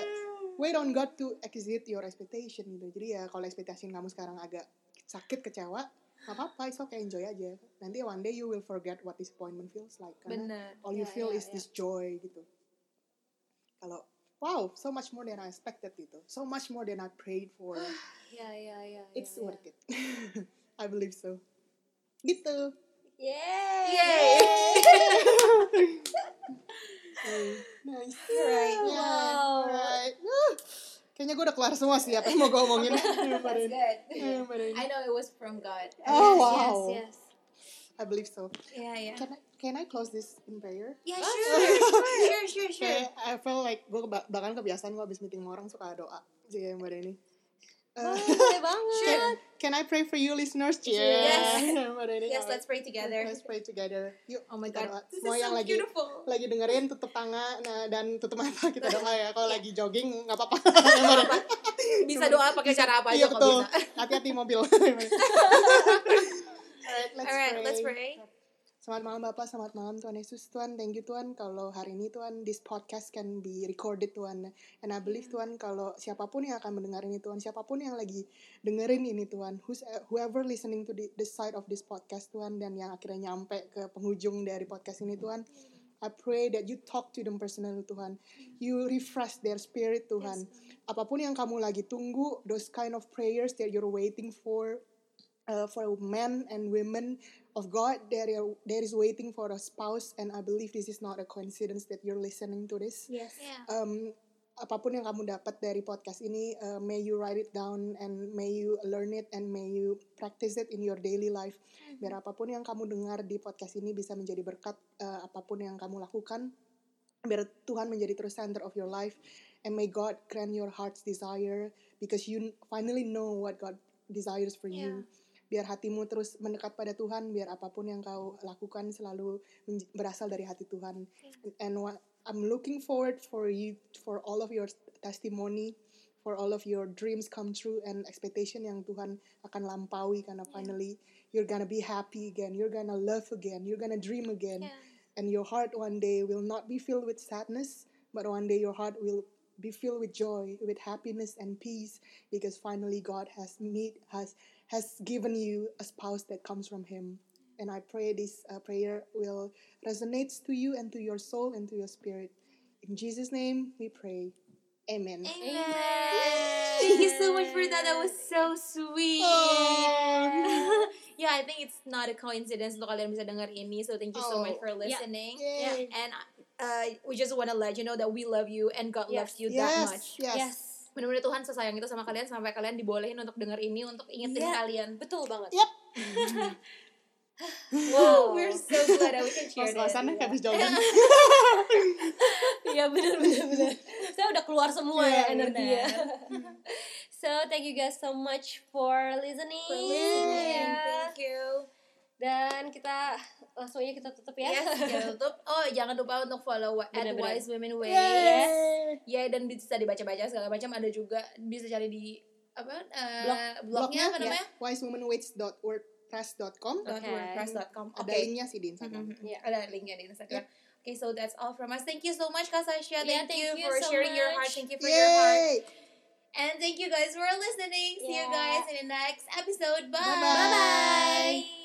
[SPEAKER 4] wait on God to exceed your expectation gitu. Jadi ya kalau ekspektasi kamu sekarang agak sakit kecewa, nggak apa-apa, it's okay, enjoy aja. Nanti one day you will forget what disappointment feels like. Karena
[SPEAKER 2] Bener.
[SPEAKER 4] all you
[SPEAKER 3] Ya,
[SPEAKER 4] feel
[SPEAKER 3] ya,
[SPEAKER 4] is
[SPEAKER 3] ya.
[SPEAKER 4] this joy gitu. Kalau wow, so much more than I expected gitu. So much more than I prayed for. *gasps*
[SPEAKER 3] Ya ya ya.
[SPEAKER 4] It's
[SPEAKER 3] ya,
[SPEAKER 4] worth it. *laughs* I believe so. Gitu.
[SPEAKER 3] Yeay.
[SPEAKER 2] Yay. *laughs*
[SPEAKER 4] Nice.
[SPEAKER 2] Right.
[SPEAKER 4] Yeah,
[SPEAKER 3] Wow.
[SPEAKER 4] right. Uh, kayaknya gue udah keluar semua sih apa yang mau gue omongin. *laughs*
[SPEAKER 2] That's good. I know it was from God.
[SPEAKER 4] Oh,
[SPEAKER 3] Yes,
[SPEAKER 4] wow.
[SPEAKER 3] Yes, yes.
[SPEAKER 4] I believe so.
[SPEAKER 2] Yeah, yeah.
[SPEAKER 4] Can I, can I close this in prayer?
[SPEAKER 2] Yeah, sure, sure, sure, sure. *laughs*
[SPEAKER 4] Kayak I feel like gue bahkan kebiasaan gue abis meeting sama orang suka doa sih yang ini.
[SPEAKER 3] Oh, *laughs* boleh banget.
[SPEAKER 4] can, can I pray for you listeners? Yeah.
[SPEAKER 2] Yes. *laughs* Yes, let's pray together.
[SPEAKER 4] Let's pray together. Yuk.
[SPEAKER 2] Oh my God, this is
[SPEAKER 4] Semua yang
[SPEAKER 2] so
[SPEAKER 4] lagi
[SPEAKER 2] beautiful.
[SPEAKER 4] lagi dengerin tutup tangan nah, dan tutup mata *laughs* kita doa ya. Kalau lagi jogging nggak apa-apa.
[SPEAKER 2] Bisa doa pakai cara apa
[SPEAKER 4] Iya
[SPEAKER 2] aja kok
[SPEAKER 4] betul. Hati-hati mobil. Alright, let's
[SPEAKER 2] Alright,
[SPEAKER 4] pray.
[SPEAKER 2] let's pray.
[SPEAKER 4] Selamat malam Bapak, selamat malam Tuhan Yesus. Tuhan, thank you Tuhan kalau hari ini Tuhan this podcast can be recorded Tuhan. And I believe Tuhan kalau siapa pun yang akan mendengar ini Tuhan, siapa pun yang lagi dengerin ini Tuhan, who's, whoever listening to the, the side of this podcast Tuhan dan yang akhirnya nyampe ke penghujung dari podcast ini Tuhan, I pray that you talk to them personally Tuhan. You refresh their spirit Tuhan. Apa pun yang kamu lagi tunggu, those kind of prayers that you're waiting for, uh, for men and women of God, there, are- there is waiting for a spouse, and I believe this is not a coincidence that you're listening to this.
[SPEAKER 3] Yes.
[SPEAKER 2] Yeah.
[SPEAKER 4] Um, apa pun yang kamu dapat dari podcast ini, uh, may you write it down and may you learn it and may you practice it in your daily life. Biar apa pun yang kamu dengar di podcast ini bisa menjadi berkat uh, apa pun yang kamu lakukan. Biar Tuhan menjadi terus center of your life and may God grant your heart's desire because you finally know what God desires for you. Biar hatimu terus mendekat pada Tuhan, biar apa pun yang kau lakukan selalu berasal dari hati Tuhan. And what I'm looking forward for you for all of your testimony, for all of your dreams come true and expectation yang Tuhan akan lampaui karena finally you're gonna be happy again, you're gonna love again, you're gonna dream again.
[SPEAKER 2] Yeah.
[SPEAKER 4] And your heart one day will not be filled with sadness, but one day your heart will be filled with joy, with happiness and peace, because finally God has meet has has given you a spouse that comes from Him. And I pray this uh, prayer will resonate to you and to your soul and to your spirit. In Jesus' name we pray. Amen.
[SPEAKER 2] Amen. Thank you so much for that. That was so sweet.
[SPEAKER 4] Oh. *laughs*
[SPEAKER 2] yeah, I think it's not a coincidence lo kalian bisa dengar ini. So thank you so
[SPEAKER 4] Oh.
[SPEAKER 2] much for listening.
[SPEAKER 4] Yay.
[SPEAKER 2] And uh, we just want to let you know that we love you and God
[SPEAKER 3] Yes.
[SPEAKER 2] loves you
[SPEAKER 4] Yes,
[SPEAKER 2] that much.
[SPEAKER 4] yes.
[SPEAKER 3] Yes.
[SPEAKER 2] Benar-benar Tuhan sesayang itu sama kalian sampai kalian dibolehin untuk denger ini untuk ingetin
[SPEAKER 3] Iya.
[SPEAKER 2] kalian.
[SPEAKER 3] Betul banget.
[SPEAKER 4] Yep.
[SPEAKER 2] Wow, *laughs* we're so glad that we can share that.
[SPEAKER 4] Pas-pasan ya habis jogging. *laughs*
[SPEAKER 3] Iya benar benar benar. Saya udah keluar semua
[SPEAKER 4] Iya,
[SPEAKER 3] ya energinya. *laughs* so thank you guys so much for listening.
[SPEAKER 2] For listening.
[SPEAKER 3] Ya.
[SPEAKER 2] Thank you.
[SPEAKER 3] Dan kita langsung aja kita tutup ya.
[SPEAKER 2] Yes, jangan *laughs* tutup. Oh, jangan lupa untuk follow at
[SPEAKER 3] Benar-benar.
[SPEAKER 2] Wise Women Way.
[SPEAKER 4] Yay.
[SPEAKER 2] Ya, dan bisa dibaca-baca segala macam. Ada juga bisa cari di apa? eh,
[SPEAKER 3] Blog.
[SPEAKER 2] blognya apa
[SPEAKER 4] ya,
[SPEAKER 2] namanya?
[SPEAKER 4] wisewomanwaits.wordpress.com
[SPEAKER 2] Dot
[SPEAKER 3] Oke.
[SPEAKER 2] wordpress.com.
[SPEAKER 4] ada
[SPEAKER 2] Oke.
[SPEAKER 4] linknya sih di Instagram.
[SPEAKER 2] Mhm.
[SPEAKER 3] Iya.
[SPEAKER 2] Ada linknya di Instagram. Okay, so that's all from us. Thank you so much, Kak Sasha.
[SPEAKER 3] Yeah,
[SPEAKER 2] Thank,
[SPEAKER 3] thank
[SPEAKER 2] you,
[SPEAKER 3] you
[SPEAKER 2] for
[SPEAKER 3] so
[SPEAKER 2] sharing your heart.
[SPEAKER 3] much.
[SPEAKER 2] Thank you for your heart.
[SPEAKER 4] Yay!
[SPEAKER 2] And thank you guys for listening. See you
[SPEAKER 3] Yeah.
[SPEAKER 2] guys in the next episode. Bye. Bye-bye.